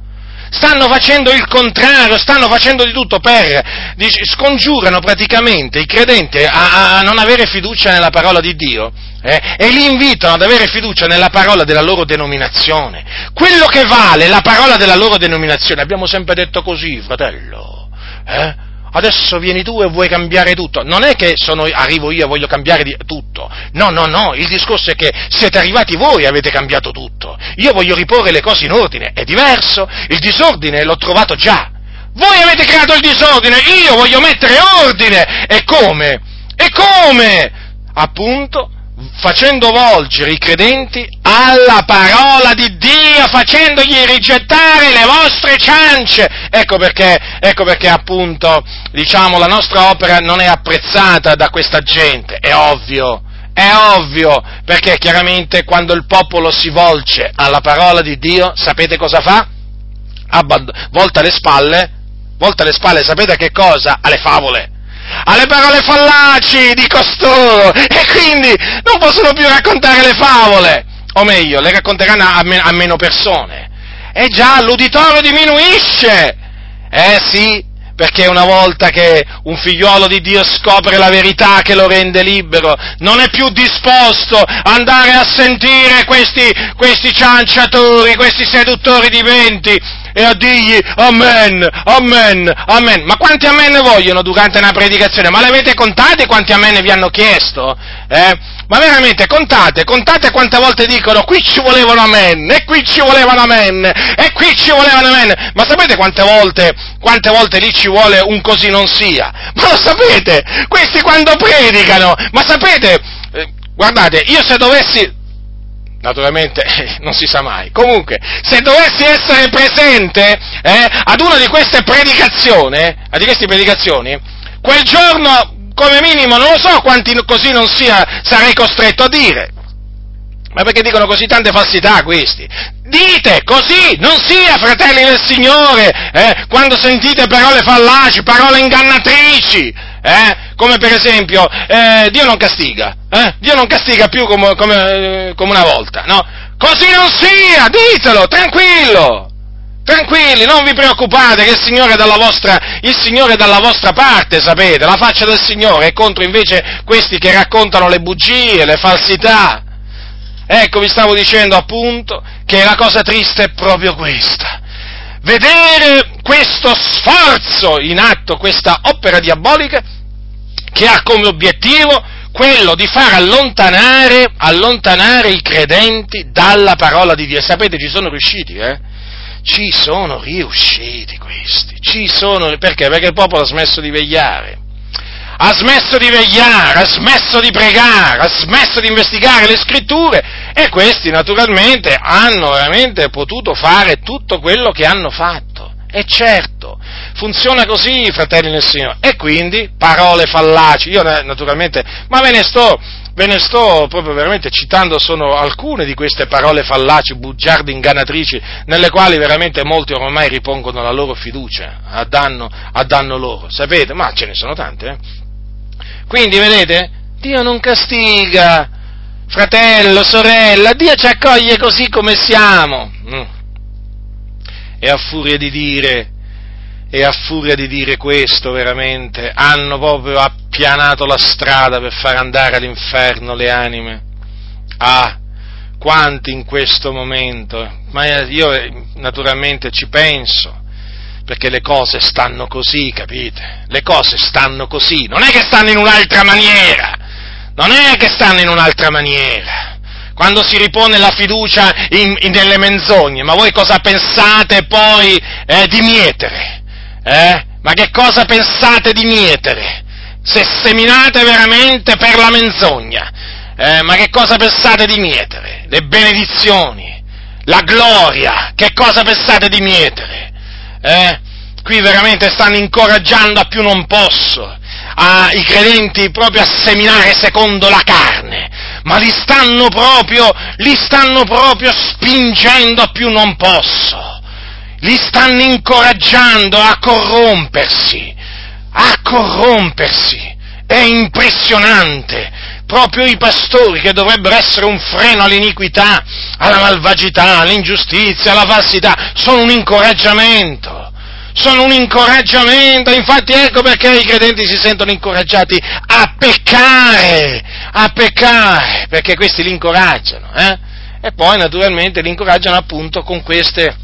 Stanno facendo il contrario, stanno facendo di tutto per, dice, scongiurano praticamente i credenti a, a, non avere fiducia nella parola di Dio eh, e li invitano ad avere fiducia nella parola della loro denominazione. Quello che vale la parola della loro denominazione, abbiamo sempre detto così, fratello, eh? Adesso vieni tu e vuoi cambiare tutto. Non è che sono, arrivo io e voglio cambiare tutto. No, no, no, il discorso è che siete arrivati voi e avete cambiato tutto. Io voglio riporre le cose in ordine, è diverso. Il disordine l'ho trovato già. Voi avete creato il disordine, io voglio mettere ordine. E come? E come? Appunto, facendo volgere i credenti alla parola di Dio, facendogli rigettare le vostre ciance. Ecco perché, ecco perché appunto, diciamo, la nostra opera non è apprezzata da questa gente, è ovvio. È ovvio, perché chiaramente quando il popolo si volge alla parola di Dio, sapete cosa fa? Abband- volta le spalle, volta le spalle, sapete che cosa? Alle favole alle parole fallaci di costoro e quindi non possono più raccontare le favole, o meglio, le racconteranno a, me- a meno persone. E già l'uditorio diminuisce. Eh sì, perché una volta che un figliuolo di Dio scopre la verità che lo rende libero, non è più disposto ad andare a sentire questi, questi cianciatori, questi seduttori di menti, e a dirgli amen, amen, amen. Ma quanti amen vogliono durante una predicazione? Ma le avete contate quanti amen vi hanno chiesto? Eh? Ma veramente contate, contate quante volte dicono qui ci volevano amen, e qui ci volevano amen, e qui ci volevano amen. Ma sapete quante volte, quante volte lì ci vuole un così non sia? Ma lo sapete? Questi quando predicano, ma sapete, eh, guardate, io se dovessi, naturalmente non si sa mai. Comunque, se dovessi essere presente eh, ad una di queste predicazioni, eh, di queste predicazioni, quel giorno, come minimo, non lo so quanti così non sia, sarei costretto a dire. Ma perché dicono così tante falsità questi? Dite così, non sia fratelli del Signore, eh, quando sentite parole fallaci, parole ingannatrici, eh, come per esempio, eh, Dio non castiga, eh, Dio non castiga più come, come, come una volta, no? Così non sia, ditelo, tranquillo, Tranquilli, non vi preoccupate che il Signore, è dalla vostra, il Signore è dalla vostra parte, sapete, la faccia del Signore è contro invece questi che raccontano le bugie, le falsità. Ecco, vi stavo dicendo appunto che la cosa triste è proprio questa. Vedere questo sforzo in atto, questa opera diabolica, che ha come obiettivo quello di far allontanare, allontanare i credenti dalla parola di Dio. sapete, ci sono riusciti, eh? Ci sono riusciti questi, ci sono, perché? Perché il popolo ha smesso di vegliare ha smesso di vegliare, ha smesso di pregare, ha smesso di investigare le scritture e questi naturalmente hanno veramente potuto fare tutto quello che hanno fatto. E certo, funziona così, fratelli nel Signore. E quindi parole fallaci. Io naturalmente, ma ve ne sto, ve ne sto proprio veramente citando sono alcune di queste parole fallaci, bugiarde, ingannatrici, nelle quali veramente molti ormai ripongono la loro fiducia a danno, a danno loro. Sapete? Ma ce ne sono tante, eh? Quindi, vedete, Dio non castiga, fratello, sorella, Dio ci accoglie così come siamo. Mm. E a furia di dire, e a furia di dire questo, veramente, hanno proprio appianato la strada per far andare all'inferno le anime. Ah, quanti in questo momento, ma io naturalmente ci penso, perché le cose stanno così, capite? Le cose stanno così, non è che stanno in un'altra maniera, non è che stanno in un'altra maniera. Quando si ripone la fiducia in, in, nelle menzogne, ma voi cosa pensate poi eh, di mietere? Eh? Ma che cosa pensate di mietere? Se seminate veramente per la menzogna, eh, ma che cosa pensate di mietere? Le benedizioni, la gloria, che cosa pensate di mietere? Eh? Qui veramente stanno incoraggiando a più non posso i credenti proprio a seminare secondo la carne, ma li stanno proprio, li stanno proprio spingendo a più non posso, li stanno incoraggiando a corrompersi, a corrompersi. È impressionante proprio i pastori che dovrebbero essere un freno all'iniquità, alla malvagità, all'ingiustizia, alla falsità, sono un incoraggiamento. Sono un incoraggiamento, infatti ecco perché i credenti si sentono incoraggiati a peccare, a peccare, perché questi li incoraggiano, eh? E poi naturalmente li incoraggiano appunto con queste,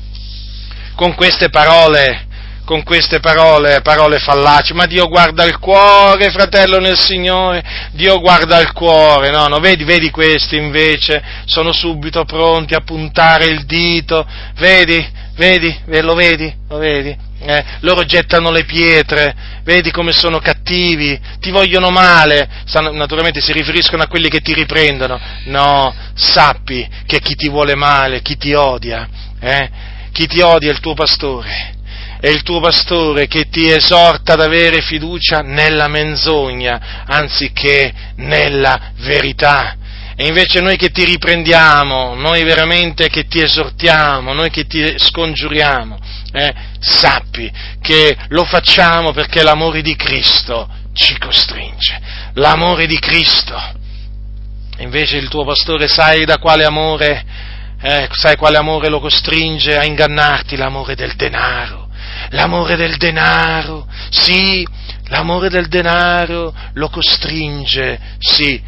con queste parole, con queste parole, parole fallaci, ma Dio guarda il cuore, fratello nel Signore, Dio guarda il cuore, no, no, vedi, vedi questi invece, sono subito pronti a puntare il dito, vedi, vedi, lo vedi, lo vedi, eh, loro gettano le pietre, vedi come sono cattivi, ti vogliono male, Sanno, naturalmente si riferiscono a quelli che ti riprendono, no, sappi che chi ti vuole male, chi ti odia, eh, chi ti odia è il tuo pastore, è il tuo pastore che ti esorta ad avere fiducia nella menzogna anziché nella verità. E invece noi che ti riprendiamo, noi veramente che ti esortiamo, noi che ti scongiuriamo, eh, sappi che lo facciamo perché l'amore di Cristo ci costringe. L'amore di Cristo. Invece il tuo pastore sai da quale amore, eh, sai quale amore lo costringe a ingannarti? L'amore del denaro. L'amore del denaro, sì, l'amore del denaro lo costringe, sì,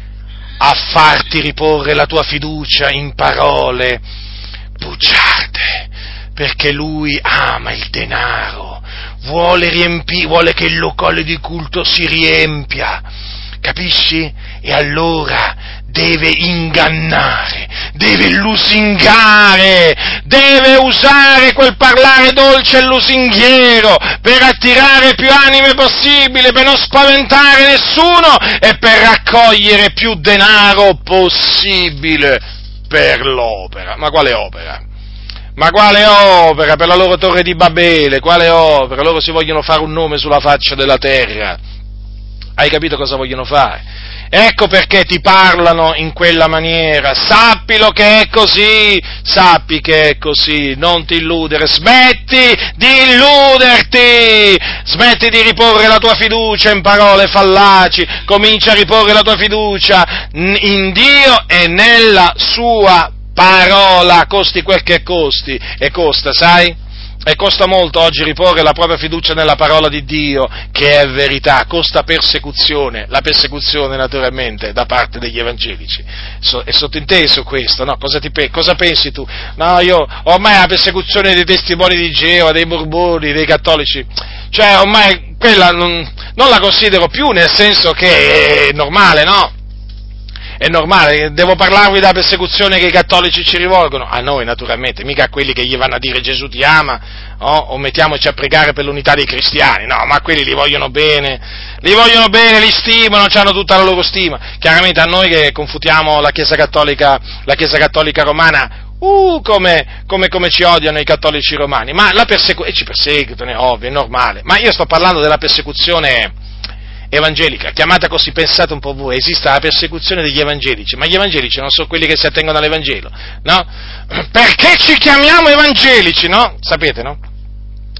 a farti riporre la tua fiducia in parole bugiarde, perché lui ama il denaro, vuole, riempi, vuole che il locale di culto si riempia, capisci? E allora deve ingannare, deve lusingare, deve usare quel parlare dolce e lusinghiero per attirare più anime possibile, per non spaventare nessuno e per raccogliere più denaro possibile per l'opera. Ma quale opera? Ma quale opera per la loro torre di Babele? Quale opera? Loro si vogliono fare un nome sulla faccia della terra. Hai capito cosa vogliono fare? Ecco perché ti parlano in quella maniera. Sappilo che è così, sappi che è così, non ti illudere, smetti di illuderti, smetti di riporre la tua fiducia in parole fallaci, comincia a riporre la tua fiducia in Dio e nella sua parola, costi quel che costi, e costa, sai? E costa molto oggi riporre la propria fiducia nella parola di Dio, che è verità, costa persecuzione, la persecuzione naturalmente da parte degli evangelici. So, è sottinteso questo, no? Cosa, ti, cosa, pensi tu? No, io ormai la persecuzione dei testimoni di Geova, dei borboni, dei cattolici, cioè ormai quella non, non la considero più nel senso che è normale, no? È normale, devo parlarvi della persecuzione che i cattolici ci rivolgono, a noi naturalmente, mica a quelli che gli vanno a dire Gesù ti ama, oh, o mettiamoci a pregare per l'unità dei cristiani, no, ma quelli li vogliono bene, li vogliono bene, li stimano, hanno tutta la loro stima, chiaramente a noi che confutiamo la Chiesa Cattolica, la Chiesa Cattolica Romana, Uh, come, come, come, ci odiano i cattolici romani, ma la persecuzione, e ci perseguitano, è ovvio, è normale, ma io sto parlando della persecuzione evangelica, chiamata così, pensate un po' voi, esiste la persecuzione degli evangelici, ma gli evangelici non sono quelli che si attengono all'Evangelo, no? Perché ci chiamiamo evangelici, no? Sapete, no?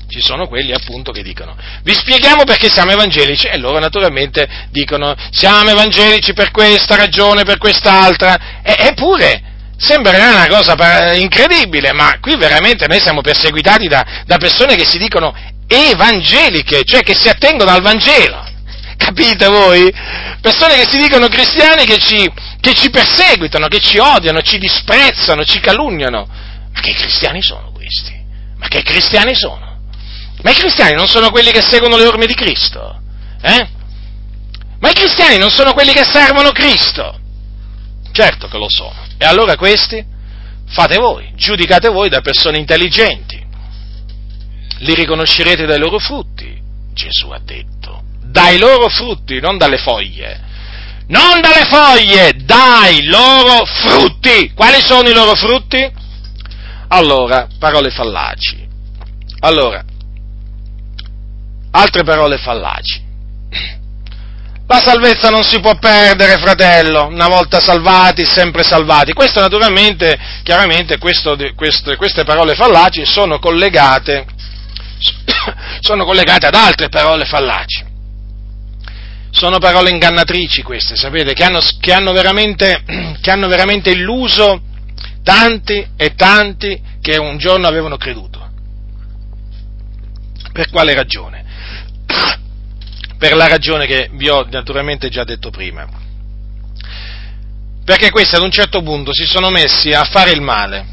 Ci sono quelli appunto che dicono, vi spieghiamo perché siamo evangelici e loro naturalmente dicono, siamo evangelici per questa ragione, per quest'altra, e, eppure sembrerà una cosa incredibile, ma qui veramente noi siamo perseguitati da, da persone che si dicono evangeliche, cioè che si attengono al Vangelo. Capite voi? Persone che si dicono cristiani che ci, che ci perseguitano, che ci odiano, ci disprezzano, ci calunniano. Ma che cristiani sono questi? Ma che cristiani sono? Ma i cristiani non sono quelli che seguono le orme di Cristo? Eh? Ma i cristiani non sono quelli che servono Cristo? Certo che lo sono. E allora questi? Fate voi, giudicate voi da persone intelligenti. Li riconoscerete dai loro frutti. Gesù ha detto dai loro frutti, non dalle foglie. Non dalle foglie, dai loro frutti. Quali sono i loro frutti? Allora, parole fallaci. Allora, altre parole fallaci. La salvezza non si può perdere, fratello, una volta salvati, sempre salvati. Questo naturalmente, chiaramente, questo, queste, queste parole fallaci sono collegate, sono collegate ad altre parole fallaci sono parole ingannatrici queste, sapete, che hanno, che hanno, veramente, che hanno veramente illuso tanti e tanti che un giorno avevano creduto. Per quale ragione? Per la ragione che vi ho naturalmente già detto prima. Perché questi ad un certo punto si sono messi a fare il male,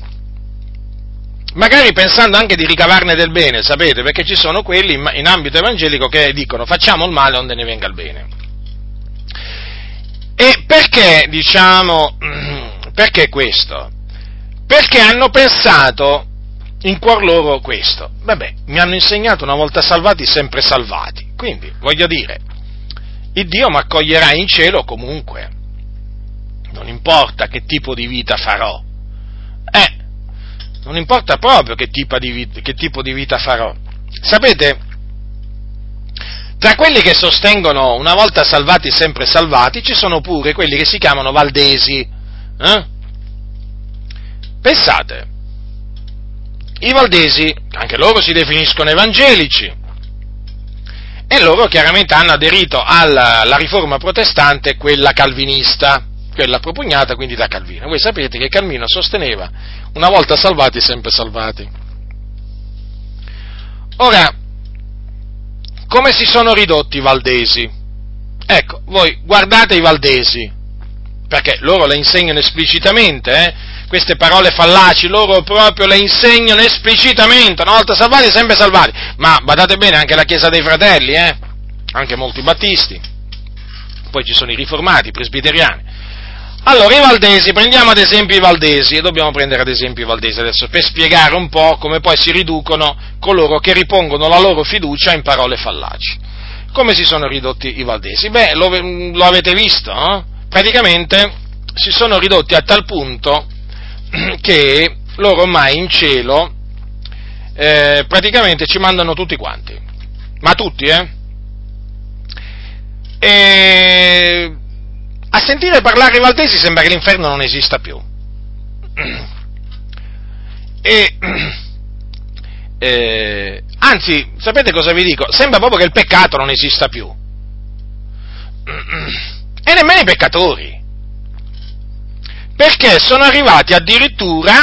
magari pensando anche di ricavarne del bene, sapete, perché ci sono quelli in ambito evangelico che dicono facciamo il male onde ne venga il bene. E perché, diciamo, perché questo? Perché hanno pensato in cuor loro questo. Vabbè, mi hanno insegnato una volta salvati, sempre salvati. Quindi, voglio dire, il Dio mi accoglierà in cielo comunque. Non importa che tipo di vita farò. Non importa proprio che tipo di vita, tipo di vita farò. Sapete, tra quelli che sostengono una volta salvati, sempre salvati, ci sono pure quelli che si chiamano valdesi. Eh? Pensate, i valdesi, anche loro si definiscono evangelici, e loro chiaramente hanno aderito alla, alla riforma protestante, quella calvinista, quella propugnata quindi da Calvino. Voi sapete che Calvino sosteneva una volta salvati, sempre salvati. Ora, come si sono ridotti i valdesi? Ecco, voi guardate i valdesi, perché loro le insegnano esplicitamente, eh? queste parole fallaci, loro proprio le insegnano esplicitamente, una volta salvati, sempre salvati. Ma badate bene, anche la Chiesa dei Fratelli, eh? anche molti battisti, poi ci sono i riformati, i presbiteriani. Allora, i valdesi, prendiamo ad esempio i valdesi, e dobbiamo prendere ad esempio i valdesi adesso per spiegare un po' come poi si riducono coloro che ripongono la loro fiducia in parole fallaci. Come si sono ridotti i valdesi? Beh, lo, lo avete visto, no? Praticamente si sono ridotti a tal punto che loro ormai in cielo eh, praticamente ci mandano tutti quanti, ma tutti, eh? E a sentire parlare i valdesi sembra che l'inferno non esista più. E, eh, anzi, sapete cosa vi dico? Sembra proprio che il peccato non esista più. E nemmeno i peccatori perché sono arrivati addirittura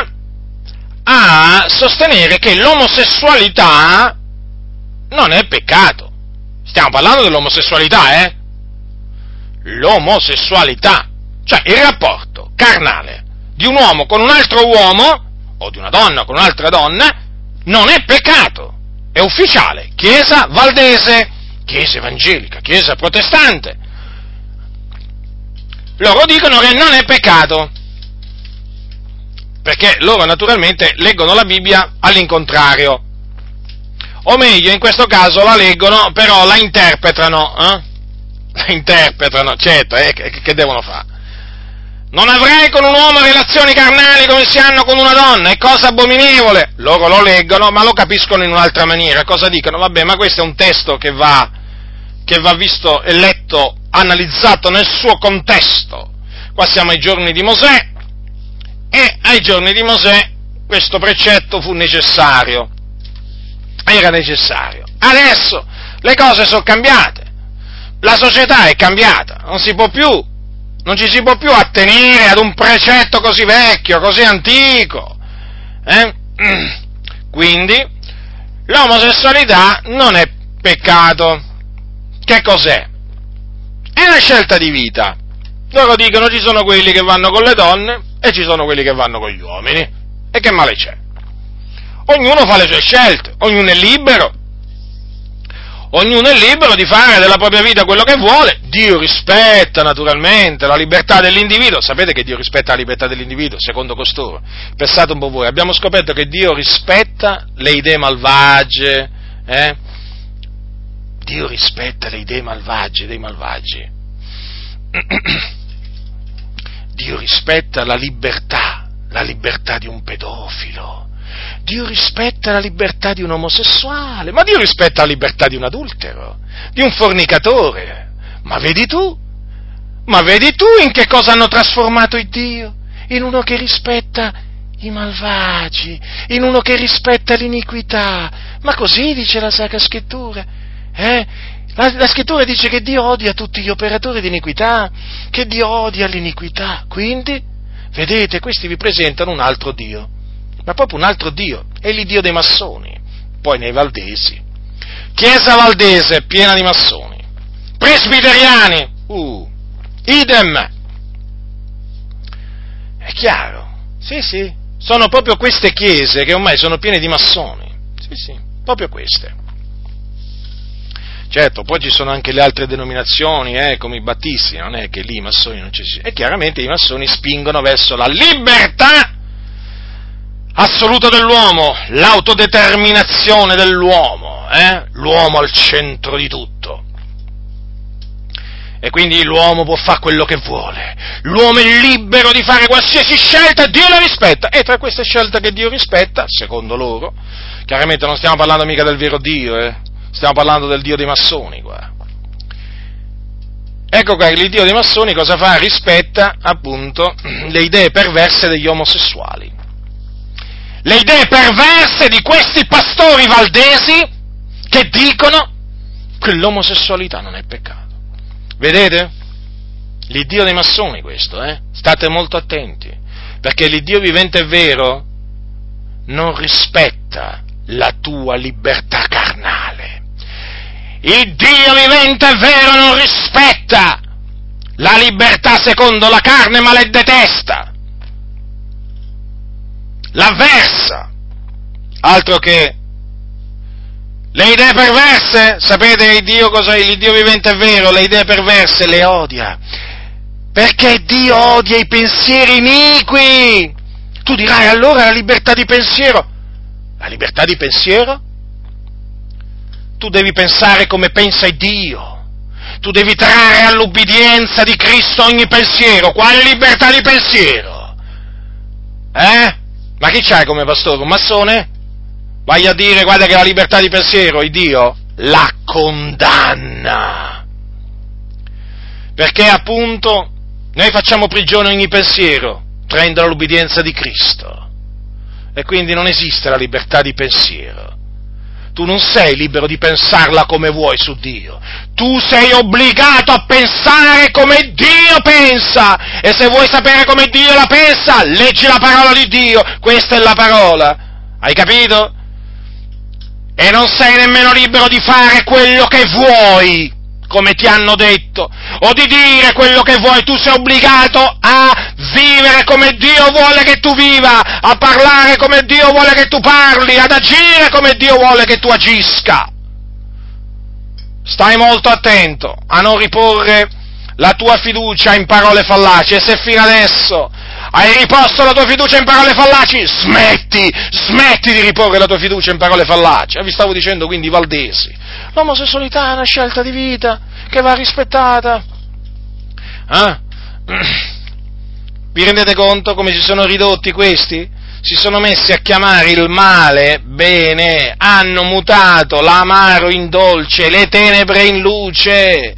a sostenere che l'omosessualità non è peccato. Stiamo parlando dell'omosessualità, eh? L'omosessualità, cioè il rapporto carnale di un uomo con un altro uomo, o di una donna con un'altra donna, non è peccato, è ufficiale. Chiesa valdese, chiesa evangelica, chiesa protestante. Loro dicono che non è peccato perché loro naturalmente leggono la Bibbia all'incontrario. O meglio, in questo caso la leggono, però la interpretano, eh? Interpretano, certo, eh? che, che devono fare? Non avrai con un uomo relazioni carnali come si hanno con una donna, è cosa abominevole. Loro lo leggono, ma lo capiscono in un'altra maniera. Cosa dicono? Vabbè, ma questo è un testo che va, che va visto e letto, analizzato nel suo contesto. Qua siamo ai giorni di Mosè, e ai giorni di Mosè questo precetto fu necessario, era necessario. Adesso le cose sono cambiate, la società è cambiata, non si può più, non ci si può più attenere ad un precetto così vecchio, così antico. Eh? Quindi l'omosessualità non è peccato. Che cos'è? È una scelta di vita. Loro dicono ci sono quelli che vanno con le donne e ci sono quelli che vanno con gli uomini. E che male c'è? Ognuno fa le sue scelte, ognuno è libero. Ognuno è libero di fare della propria vita quello che vuole. Dio rispetta naturalmente la libertà dell'individuo. Sapete che Dio rispetta la libertà dell'individuo, secondo costoro? Pensate un po' voi, abbiamo scoperto che Dio rispetta le idee malvagie, eh? Dio rispetta le idee malvagie dei malvagi. Dio rispetta la libertà, la libertà di un pedofilo. Dio rispetta la libertà di un omosessuale, ma Dio rispetta la libertà di un adultero, di un fornicatore. Ma vedi tu? Ma vedi tu in che cosa hanno trasformato il Dio? In uno che rispetta i malvagi, in uno che rispetta l'iniquità. Ma così dice la Sacra Scrittura. Eh? La, la, scrittura dice che Dio odia tutti gli operatori di iniquità, che Dio odia l'iniquità. Quindi, vedete, questi vi presentano un altro Dio, ma proprio un altro Dio, è l'Iddio dei massoni. Poi nei valdesi, Chiesa valdese piena di massoni, presbiteriani, uh, idem. È chiaro? Sì, sì, sono proprio queste chiese che ormai sono piene di massoni. Sì, sì, proprio queste. Certo, poi ci sono anche le altre denominazioni, eh, come i battisti, non è che lì i massoni non ci sono. E chiaramente i massoni spingono verso la libertà assoluta dell'uomo, l'autodeterminazione dell'uomo, eh? l'uomo al centro di tutto. E quindi l'uomo può fare quello che vuole, l'uomo è libero di fare qualsiasi scelta, Dio la rispetta. E tra queste scelte che Dio rispetta, secondo loro, chiaramente non stiamo parlando mica del vero Dio, eh? stiamo parlando del Dio dei massoni qua. Ecco qua, l'Iddio dei massoni cosa fa? Rispetta appunto le idee perverse degli omosessuali le idee perverse di questi pastori valdesi che dicono che l'omosessualità non è peccato. Vedete? L'Iddio dei massoni questo, eh? State molto attenti, perché l'Iddio vivente è vero non rispetta la tua libertà carnale. Il Dio vivente è vero non rispetta la libertà secondo la carne, ma le detesta l'avversa, altro che le idee perverse, sapete il Dio cosa? Il Dio vivente è vero, le idee perverse le odia, perché Dio odia i pensieri iniqui. Tu dirai allora la libertà di pensiero. La libertà di pensiero? Tu devi pensare come pensa Dio. Tu devi trarre all'ubbidienza di Cristo ogni pensiero. Quale libertà di pensiero? Eh? Ma chi c'hai come pastore? Un massone? Vai a dire, guarda che la libertà di pensiero, il Dio la condanna. Perché appunto noi facciamo prigione ogni pensiero, traendo l'obbedienza di Cristo. E quindi non esiste la libertà di pensiero. Tu non sei libero di pensarla come vuoi su Dio. Tu sei obbligato a pensare come Dio pensa. E se vuoi sapere come Dio la pensa, leggi la parola di Dio. Questa è la parola. Hai capito? E non sei nemmeno libero di fare quello che vuoi come ti hanno detto, o di dire quello che vuoi, tu sei obbligato a vivere come Dio vuole che tu viva, a parlare come Dio vuole che tu parli, ad agire come Dio vuole che tu agisca. Stai molto attento a non riporre la tua fiducia in parole fallaci e se fino adesso hai riposto la tua fiducia in parole fallaci, smetti, smetti di riporre la tua fiducia in parole fallaci. E vi stavo dicendo quindi Valdesi, L'omosessualità è una scelta di vita che va rispettata. Eh? Vi rendete conto come si sono ridotti questi? Si sono messi a chiamare il male bene, hanno mutato l'amaro in dolce, le tenebre in luce.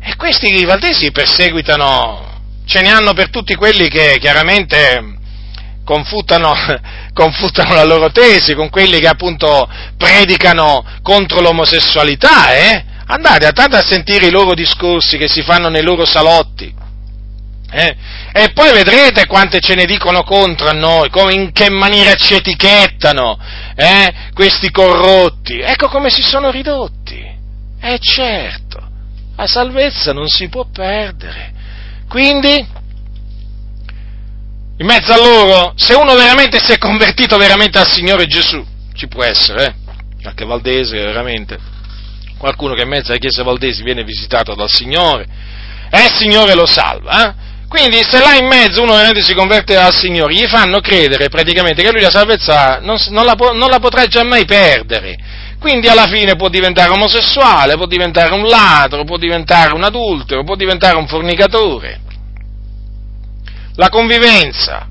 E questi valdesi perseguitano, ce ne hanno per tutti quelli che chiaramente confutano, confutano la loro tesi con quelli che appunto predicano contro l'omosessualità, eh? Andate, andate a sentire i loro discorsi che si fanno nei loro salotti. Eh? E poi vedrete quante ce ne dicono contro a noi, come, in che maniera ci etichettano eh? questi corrotti. Ecco come si sono ridotti. E eh certo, la salvezza non si può perdere. Quindi, in mezzo a loro, se uno veramente si è convertito veramente al Signore Gesù, ci può essere, eh? qualche valdese veramente, qualcuno che in mezzo alle chiese valdesi viene visitato dal Signore, e il Signore lo salva, eh? Quindi se là in mezzo uno veramente si converte al Signore, gli fanno credere praticamente che lui la salvezza non, non, la, non la potrà già mai perdere. Quindi alla fine può diventare omosessuale, può diventare un ladro, può diventare un adultero, può diventare un fornicatore la convivenza.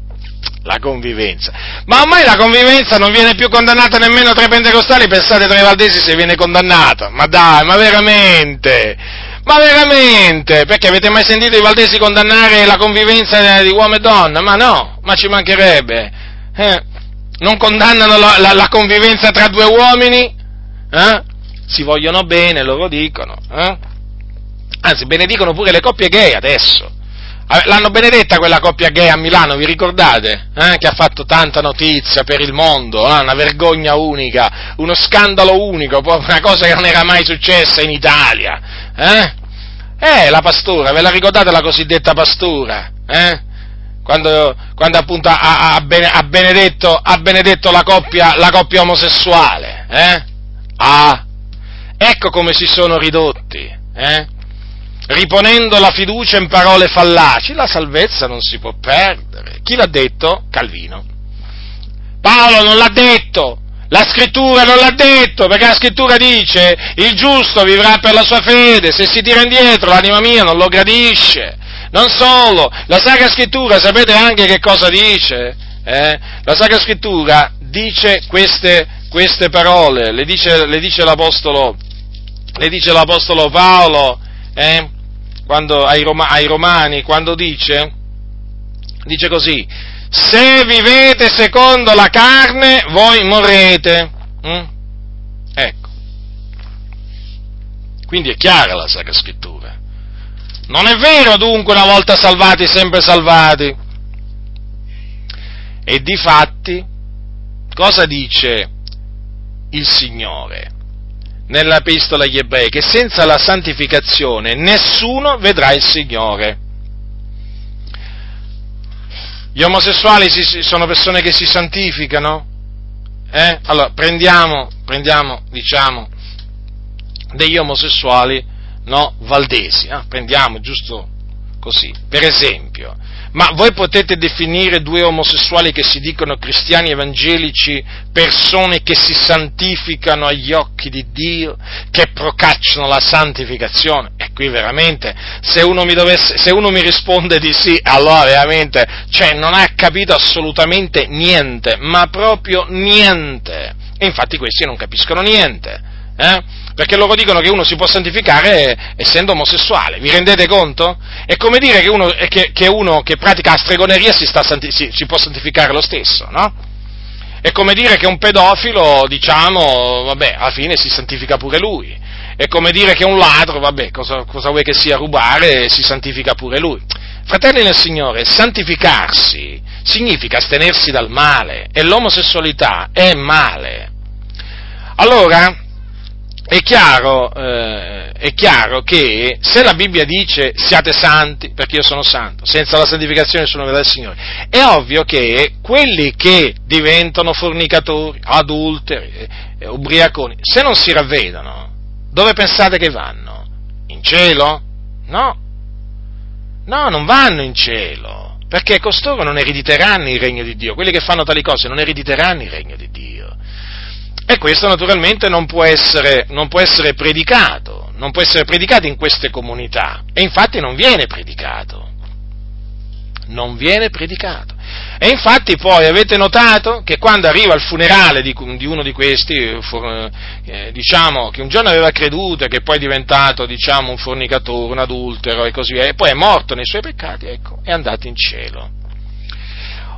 La convivenza. Ma ormai la convivenza non viene più condannata nemmeno tra i pentecostali, pensate tra i valdesi se viene condannata. Ma dai, ma veramente? Ma veramente? Perché avete mai sentito i valdesi condannare la convivenza di uomo e donna? Ma no, ma ci mancherebbe. Eh? Non condannano la, la, la, convivenza tra due uomini? Eh? si vogliono bene, loro dicono, eh? anzi benedicono pure le coppie gay adesso. L'hanno benedetta quella coppia gay a Milano, vi ricordate? Eh? Che ha fatto tanta notizia per il mondo, eh? una vergogna unica, uno scandalo unico, una cosa che non era mai successa in Italia. Eh, eh la pastora, ve la ricordate la cosiddetta pastora? Eh? Quando, quando, appunto ha, ha, benedetto, ha, benedetto, la coppia, la coppia omosessuale. Eh? Ah, ecco come si sono ridotti. Eh? riponendo la fiducia in parole fallaci, la salvezza non si può perdere. Chi l'ha detto? Calvino. Paolo non l'ha detto, la scrittura non l'ha detto, perché la scrittura dice il giusto vivrà per la sua fede, se si tira indietro l'anima mia non lo gradisce. Non solo, la Sacra Scrittura sapete anche che cosa dice? Eh? La Sacra Scrittura dice queste, queste parole, le dice, le dice, l'Apostolo, le dice l'Apostolo Paolo, eh? quando, ai, Roma, ai Romani, quando dice, dice così, se vivete secondo la carne, voi morrete. Mm? Ecco. Quindi è chiara la Sacra Scrittura. Non è vero dunque una volta salvati, sempre salvati. E di fatti, cosa dice il Signore? nella epistola agli ebrei che senza la santificazione nessuno vedrà il Signore. Gli omosessuali sono persone che si santificano? Eh? Allora, prendiamo, prendiamo, diciamo, degli omosessuali, no, valdesi, eh? prendiamo giusto così, per esempio, ma voi potete definire due omosessuali che si dicono cristiani evangelici persone che si santificano agli occhi di Dio, che procacciano la santificazione? E qui veramente, se uno mi, dovesse, se uno mi risponde di sì, allora veramente, cioè non ha capito assolutamente niente, ma proprio niente. E infatti questi non capiscono niente. Eh? perché loro dicono che uno si può santificare essendo omosessuale, vi rendete conto? È come dire che uno che, che, uno che pratica la stregoneria si, santi, si, si, può santificare lo stesso, no? È come dire che un pedofilo, diciamo, vabbè, alla fine si santifica pure lui. È come dire che un ladro, vabbè, cosa, cosa vuoi che sia rubare, si santifica pure lui. Fratelli nel Signore, santificarsi significa astenersi dal male e l'omosessualità è male. Allora, è chiaro, eh, è chiaro, che se la Bibbia dice siate santi perché io sono santo, senza la santificazione nessuno vedrà il Signore, è ovvio che quelli che diventano fornicatori, adulteri, eh, ubriaconi, se non si ravvedono, dove pensate che vanno? In cielo? No, no, non vanno in cielo, perché costoro non erediteranno il regno di Dio, quelli che fanno tali cose non erediteranno il regno di Dio. E questo naturalmente non può, essere, non può essere predicato, non può essere predicato in queste comunità e infatti non viene predicato. Non viene predicato. E infatti poi avete notato che quando arriva il funerale di, di uno di questi, eh, diciamo, che un giorno aveva creduto e che poi è diventato, diciamo, un fornicatore, un adultero e così via, e poi è morto nei suoi peccati, ecco, è andato in cielo.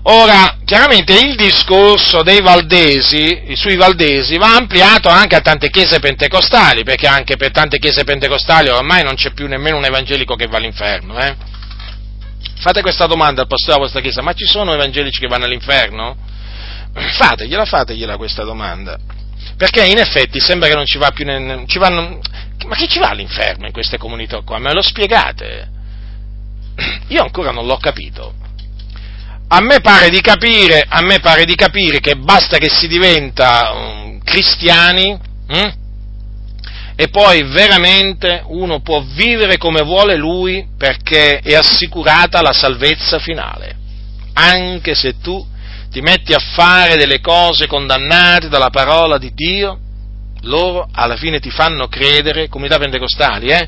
Ora, chiaramente il discorso dei valdesi, sui valdesi, va ampliato anche a tante chiese pentecostali, perché anche per tante chiese pentecostali ormai non c'è più nemmeno un evangelico che va all'inferno. Eh? Fate questa domanda al pastore della vostra chiesa, ma ci sono evangelici che vanno all'inferno? Fategliela, fategliela questa domanda. Perché in effetti sembra che non ci va più, ne, ci vanno, ma chi ci va all'inferno in queste comunità qua? Me lo spiegate? Io ancora non l'ho capito a me pare di capire, pare di capire che basta che si diventa um, cristiani hm? e poi veramente uno può vivere come vuole lui perché è assicurata la salvezza finale, anche se tu ti metti a fare delle cose condannate dalla parola di Dio, loro alla fine ti fanno credere, comunità pentecostali, eh,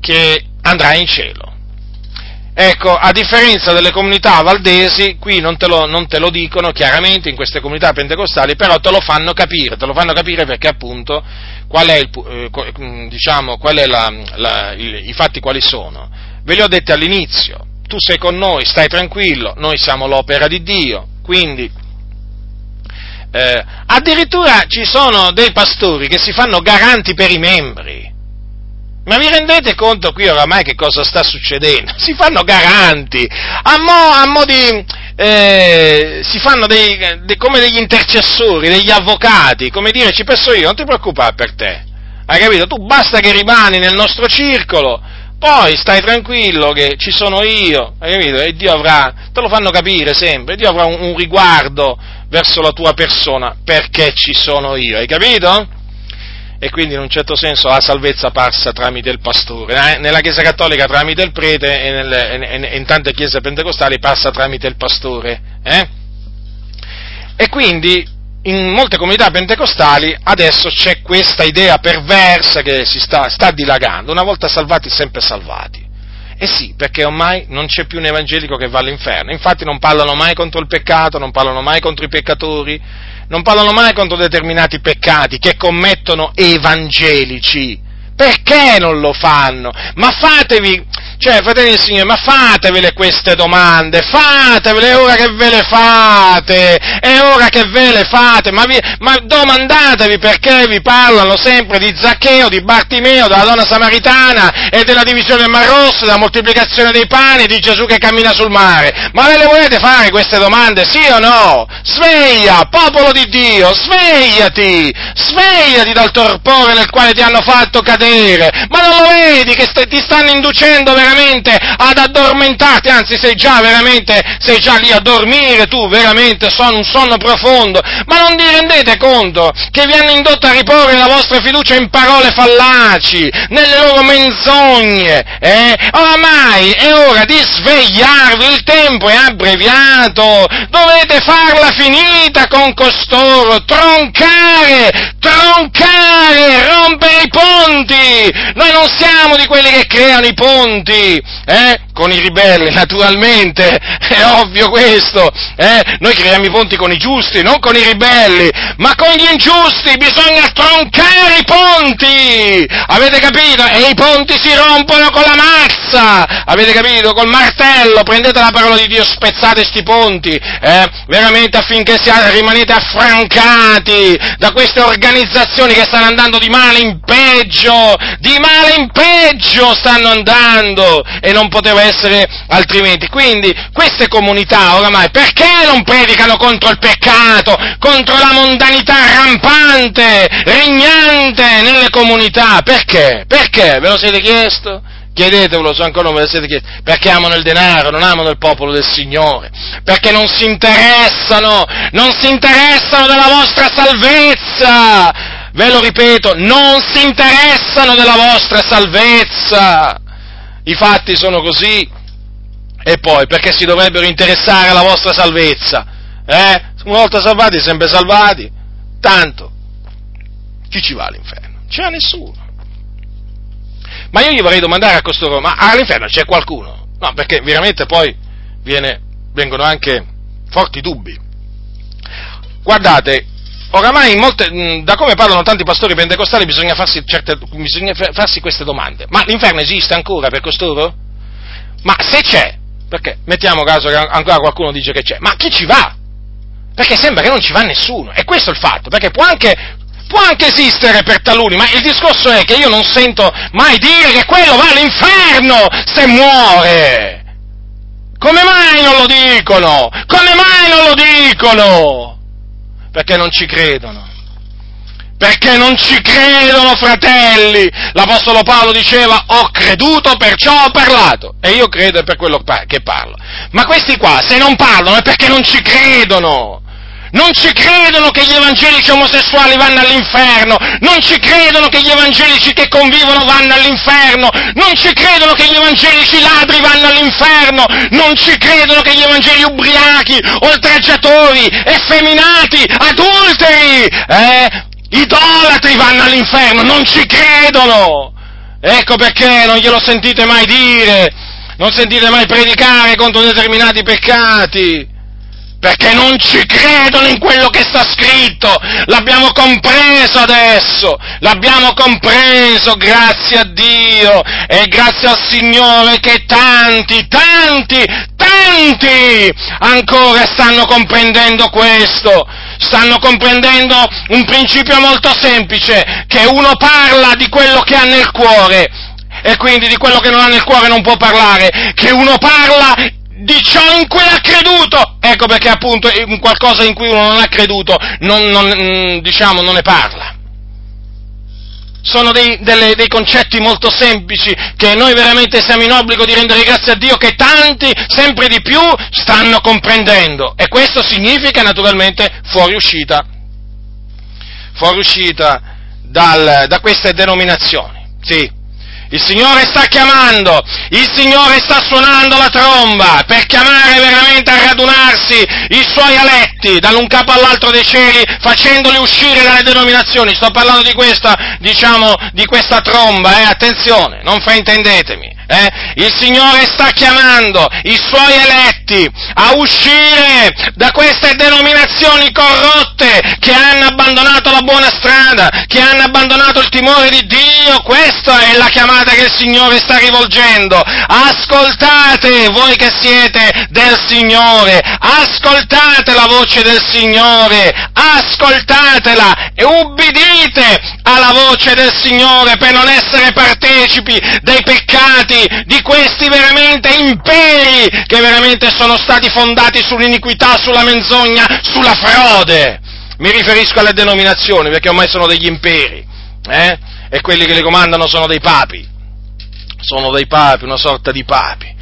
che andrai in cielo Ecco, a differenza delle comunità valdesi, qui non te, lo, non te, lo, dicono chiaramente in queste comunità pentecostali, però te lo fanno capire, te lo fanno capire perché appunto qual è il, eh, mm, diciamo, qual è la, la, i, i fatti quali sono. Ve li ho detti all'inizio, tu sei con noi, stai tranquillo, noi siamo l'opera di Dio, quindi eh, addirittura ci sono dei pastori che si fanno garanti per i membri. Ma vi rendete conto qui oramai che cosa sta succedendo? Si fanno garanti, a mo', a mo di, eh, si fanno dei, de, come degli intercessori, degli avvocati, come dire ci penso io, non ti preoccupare per te, hai capito? Tu basta che rimani nel nostro circolo, poi stai tranquillo che ci sono io, hai capito? E Dio avrà, te lo fanno capire sempre, Dio avrà un, un riguardo verso la tua persona perché ci sono io, hai capito? E quindi in un certo senso la salvezza passa tramite il pastore. Eh? Nella Chiesa Cattolica tramite il prete e, nel, e in tante chiese pentecostali passa tramite il pastore. Eh? E quindi in molte comunità pentecostali adesso c'è questa idea perversa che si sta, sta dilagando, una volta salvati sempre salvati. Eh sì, perché ormai non c'è più un evangelico che va all'inferno, infatti non parlano mai contro il peccato, non parlano mai contro i peccatori, non parlano mai contro determinati peccati che commettono evangelici. Perché non lo fanno? Ma fatevi, cioè, fratelli del Signore, ma fatevele queste domande, fatevele, è ora che ve le fate, è ora che ve le fate, ma, vi, ma domandatevi perché vi parlano sempre di Zaccheo, di Bartimeo, della donna samaritana e della divisione del Mar Rosso, della moltiplicazione dei pani, di Gesù che cammina sul mare. Ma ve le volete fare queste domande, sì o no? Sveglia, popolo di Dio, svegliati, svegliati dal torpore nel quale ti hanno fatto cadere, ma non lo vedi che st- ti stanno inducendo veramente ad addormentarti, anzi sei già veramente, sei già lì a dormire tu, veramente, son un sonno profondo, ma non vi rendete conto che vi hanno indotto a riporre la vostra fiducia in parole fallaci, nelle loro menzogne, eh? Oramai è ora di svegliarvi, il tempo è abbreviato, dovete farla finita con costoro, troncare, troncare, rompere i ponti, noi non siamo di quelli che creano i ponti, eh? Con i ribelli, naturalmente, è ovvio questo, eh? noi creiamo i ponti con i giusti, non con i ribelli, ma con gli ingiusti bisogna troncare i ponti, avete capito? E i ponti si rompono con la mazza, avete capito? Col martello, prendete la parola di Dio, spezzate sti ponti, eh? veramente affinché sia, rimanete affrancati da queste organizzazioni che stanno andando di male in peggio, di male in peggio stanno andando e non poteva essere altrimenti. Quindi queste comunità oramai perché non predicano contro il peccato, contro la mondanità rampante, regnante nelle comunità? Perché? Perché? Ve lo siete chiesto? Chiedetevelo se ancora non ve lo siete chiesto. Perché amano il denaro, non amano il popolo del Signore. Perché non si interessano, non si interessano della vostra salvezza. Ve lo ripeto, non si interessano della vostra salvezza. I fatti sono così. E poi, perché si dovrebbero interessare alla vostra salvezza? Eh? Una volta salvati, sempre salvati. Tanto, chi ci va all'inferno? C'è nessuno. Ma io gli vorrei domandare a costoro, ma all'inferno c'è qualcuno? No, perché veramente poi viene, vengono anche forti dubbi. Guardate, oramai molte, da come parlano tanti pastori pentecostali bisogna farsi, certe, bisogna farsi queste domande. Ma l'inferno esiste ancora per costoro? Ma se c'è, perché mettiamo caso che ancora qualcuno dice che c'è, ma chi ci va? Perché sembra che non ci va nessuno, e questo è il fatto, perché può anche, può anche esistere per taluni, ma il discorso è che io non sento mai dire che quello va all'inferno se muore. Come mai non lo dicono? Come mai non lo dicono? Perché non ci credono. Perché non ci credono, fratelli! L'Apostolo Paolo diceva, ho creduto, perciò ho parlato. E io credo per quello che parlo. Ma questi qua, se non parlano, è perché non ci credono. Non ci credono che gli evangelici omosessuali vanno all'inferno, non ci credono che gli evangelici che convivono vanno all'inferno, non ci credono che gli evangelici ladri vanno all'inferno, non ci credono che gli evangeli ubriachi, oltraggiatori, effeminati, adulteri, eh, idolatri vanno all'inferno, non ci credono. Ecco perché non glielo sentite mai dire, non sentite mai predicare contro determinati peccati. Perché non ci credono in quello che sta scritto. L'abbiamo compreso adesso, l'abbiamo compreso, grazie a Dio e grazie al Signore che tanti, tanti, tanti ancora stanno comprendendo questo. Stanno comprendendo un principio molto semplice, che uno parla di quello che ha nel cuore e quindi di quello che non ha nel cuore non può parlare, che uno parla di ciò in cui ha creduto. Ecco perché appunto qualcosa in cui uno non ha creduto, non, non, mm, diciamo, non ne parla. Sono dei, delle, dei, concetti molto semplici che noi veramente siamo in obbligo di rendere grazie a Dio che tanti, sempre di più, stanno comprendendo. E questo significa naturalmente fuoriuscita, fuoriuscita dal, da queste denominazioni. Sì, il Signore sta chiamando, il Signore sta suonando la tromba per chiamare veramente a radunarsi i suoi eletti dall'un capo all'altro dei cieli, facendoli uscire dalle denominazioni. Sto parlando di questa, diciamo, di questa tromba, eh? attenzione, non fraintendetemi. Eh? Il Signore sta chiamando i suoi eletti a uscire da queste denominazioni corrotte che hanno abbandonato la buona strada, che hanno abbandonato il timore di Dio. Questa è la chiamata che il Signore sta rivolgendo. Ascoltate voi che siete del Signore, ascoltate la voce del Signore, ascoltatela e ubbidite alla voce del Signore per non essere partecipi dei peccati di questi veramente imperi che veramente sono stati fondati sull'iniquità, sulla menzogna, sulla frode. Mi riferisco alle denominazioni perché ormai sono degli imperi, eh? E quelli che li comandano sono dei papi. Sono dei papi, una sorta di papi.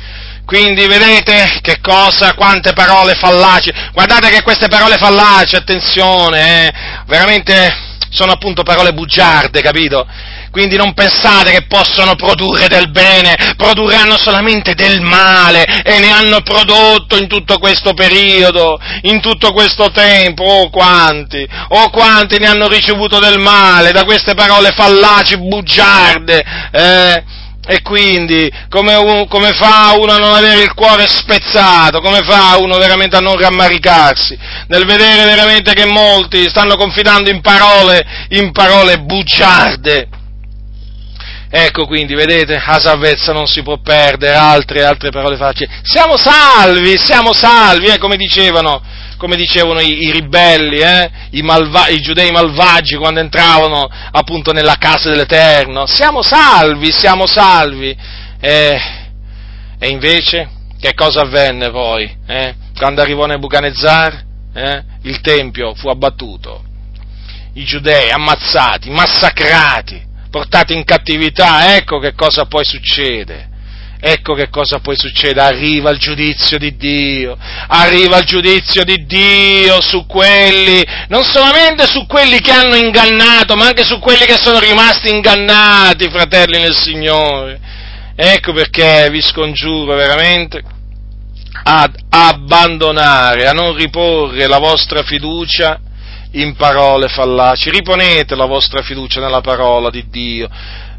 Quindi vedete che cosa, quante parole fallaci. Guardate che queste parole fallaci, attenzione, eh, veramente sono appunto parole bugiarde, capito? Quindi non pensate che possono produrre del bene, produrranno solamente del male e ne hanno prodotto in tutto questo periodo, in tutto questo tempo. Oh quanti, oh quanti ne hanno ricevuto del male da queste parole fallaci, bugiarde. Eh? E quindi, come, un, come, fa uno a non avere il cuore spezzato? Come fa uno veramente a non rammaricarsi? Nel vedere veramente che molti stanno confidando in parole, in parole bugiarde. Ecco quindi, vedete, a salvezza non si può perdere, altre, altre parole facili. Siamo salvi, siamo salvi, eh, come dicevano, come dicevano i, i ribelli, eh, i, malva- i, giudei malvagi quando entravano appunto nella casa dell'Eterno. Siamo salvi, siamo salvi. Eh, e invece, che cosa avvenne poi? Eh? Quando arrivò Nebuchadnezzar, eh, il Tempio fu abbattuto, i giudei ammazzati, massacrati, portati in cattività, ecco che cosa poi succede Ecco che cosa poi succede, arriva il giudizio di Dio, arriva il giudizio di Dio su quelli, non solamente su quelli che hanno ingannato, ma anche su quelli che sono rimasti ingannati, fratelli nel Signore. Ecco perché vi scongiuro veramente ad abbandonare, a non riporre la vostra fiducia in parole fallaci, riponete la vostra fiducia nella parola di Dio,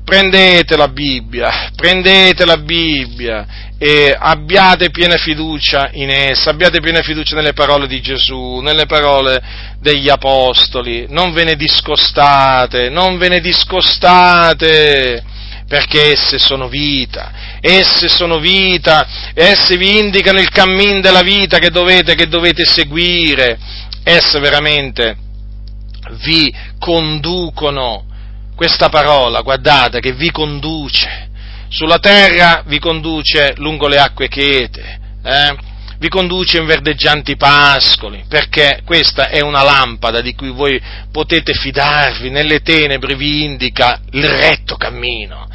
prendete la Bibbia, prendete la Bibbia e abbiate piena fiducia in essa, abbiate piena fiducia nelle parole di Gesù, nelle parole degli Apostoli, non ve ne discostate, non ve ne discostate, perché esse sono vita, esse sono vita, esse vi indicano il cammin della vita che dovete, che dovete seguire, esse veramente vi conducono questa parola, guardate, che vi conduce. Sulla terra vi conduce lungo le acque chete, eh? vi conduce in verdeggianti pascoli, perché questa è una lampada di cui voi potete fidarvi, nelle tenebre vi indica il retto cammino,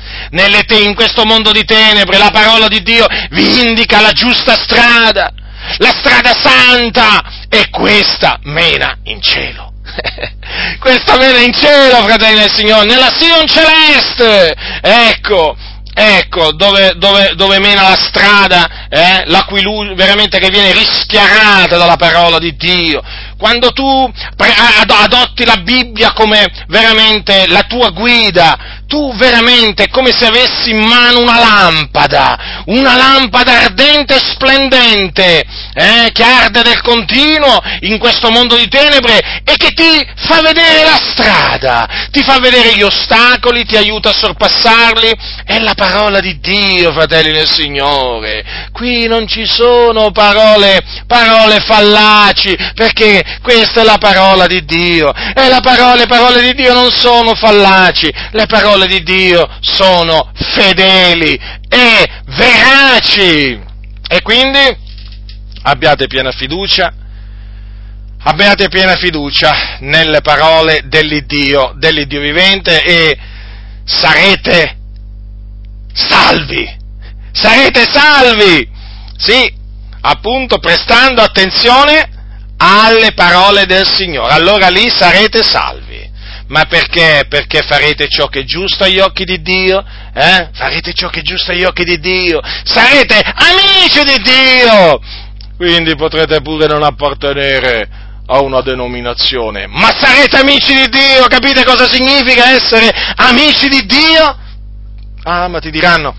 te- in questo mondo di tenebre la parola di Dio vi indica la giusta strada, la strada santa e questa mena in cielo. Questa mena in cielo, fratelli del Signore, nella Sion celeste. Ecco, ecco, dove, dove, dove mena la strada, eh, la cui luce veramente che viene rischiarata dalla parola di Dio. Quando tu adotti la Bibbia come veramente la tua guida, tu veramente è come se avessi in mano una lampada, una lampada ardente e splendente, eh, che arde del continuo in questo mondo di tenebre e che ti fa vedere la strada, ti fa vedere gli ostacoli, ti aiuta a sorpassarli. È la parola di Dio, fratelli del Signore. Qui non ci sono parole, parole fallaci, perché questa è la parola di Dio. E la parola, le parole di Dio non sono fallaci, le parole di Dio sono fedeli e veraci. E quindi abbiate piena fiducia, abbiate piena fiducia nelle parole dell'Iddio, dell'Iddio vivente e sarete salvi, sarete salvi, sì, appunto prestando attenzione alle parole del Signore, allora lì sarete salvi. Ma perché? Perché farete ciò che è giusto agli occhi di Dio? Eh? Farete ciò che è giusto agli occhi di Dio? Sarete amici di Dio! Quindi potrete pure non appartenere a una denominazione, ma sarete amici di Dio, capite cosa significa essere amici di Dio? Ah, ma ti diranno,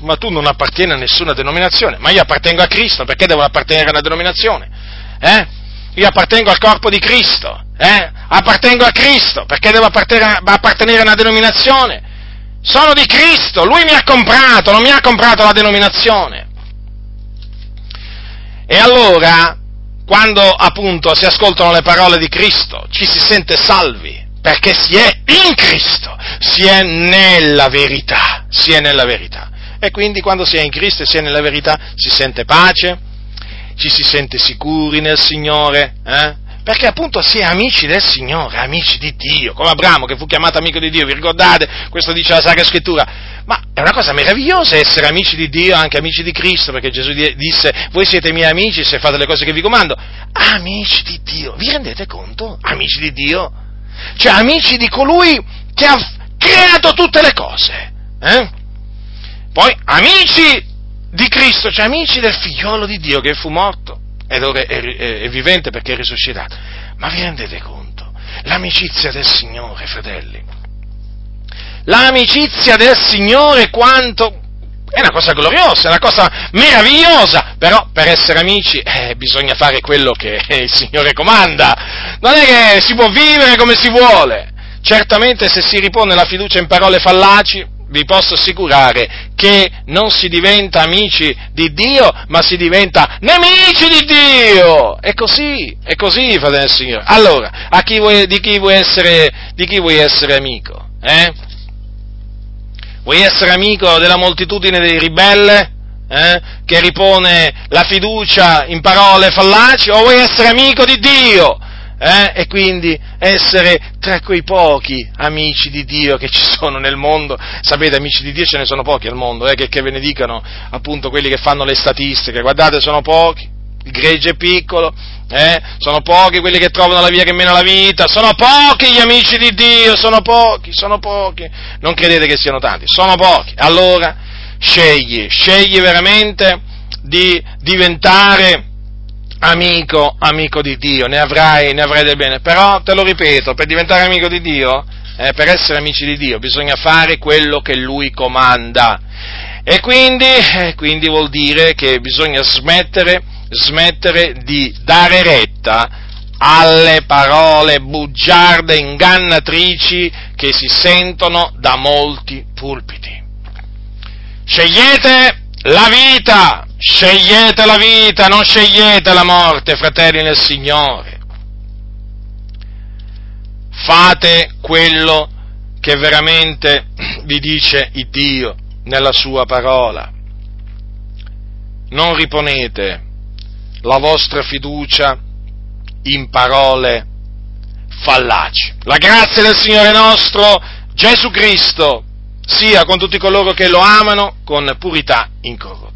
ma tu non appartieni a nessuna denominazione, ma io appartengo a Cristo, perché devo appartenere a una denominazione? Eh? Io appartengo al corpo di Cristo, eh? Appartengo a Cristo, perché devo appartenere a una denominazione? Sono di Cristo, Lui mi ha comprato, non mi ha comprato la denominazione. E allora, quando appunto si ascoltano le parole di Cristo, ci si sente salvi, perché si è in Cristo, si è nella verità, si è nella verità. E quindi quando si è in Cristo e si è nella verità si sente pace, ci si sente sicuri nel Signore, eh? perché appunto si è amici del Signore, amici di Dio, come Abramo che fu chiamato amico di Dio, vi ricordate? Questo dice la Sacra Scrittura. Ma è una cosa meravigliosa essere amici di Dio, anche amici di Cristo, perché Gesù disse, voi siete miei amici se fate le cose che vi comando. Amici di Dio, vi rendete conto? Amici di Dio? Cioè amici di colui che ha creato tutte le cose. Eh? Poi amici di Cristo, cioè amici del figliolo di Dio che fu morto ed ora è, è, è vivente perché è risuscitato. Ma vi rendete conto? L'amicizia del Signore, fratelli. L'amicizia del Signore quanto, è una cosa gloriosa, è una cosa meravigliosa, però per essere amici eh, bisogna fare quello che il Signore comanda, non è che si può vivere come si vuole, certamente se si ripone la fiducia in parole fallaci, vi posso assicurare che non si diventa amici di Dio, ma si diventa nemici di Dio. È così, è così, fratello del Signore. Allora, chi vuoi, di, chi vuoi essere, di chi vuoi essere amico? Eh? Vuoi essere amico della moltitudine dei ribelle? Eh? Che ripone la fiducia in parole fallaci? O vuoi essere amico di Dio? Eh? e quindi essere tra quei pochi amici di Dio che ci sono nel mondo. Sapete, amici di Dio ce ne sono pochi al mondo, eh? che, che ve ne dicano appunto quelli che fanno le statistiche, guardate, sono pochi, il gregge è piccolo, eh? sono pochi quelli che trovano la via che mena la vita, sono pochi gli amici di Dio, sono pochi, sono pochi, non credete che siano tanti, sono pochi. Allora, scegli, scegli veramente di diventare amico, amico di Dio, ne avrai, ne avrai del bene. Però, te lo ripeto, per diventare amico di Dio, eh, per essere amici di Dio, bisogna fare quello che Lui comanda. E quindi, eh, quindi vuol dire che bisogna smettere, smettere di dare retta alle parole bugiarde, ingannatrici che si sentono da molti pulpiti. Scegliete la vita, scegliete la vita, non scegliete la morte, fratelli nel Signore. Fate quello che veramente vi dice il Dio nella sua parola. Non riponete la vostra fiducia in parole fallaci. La grazia del Signore nostro Gesù Cristo sia con tutti coloro che lo amano con purità incorrotta.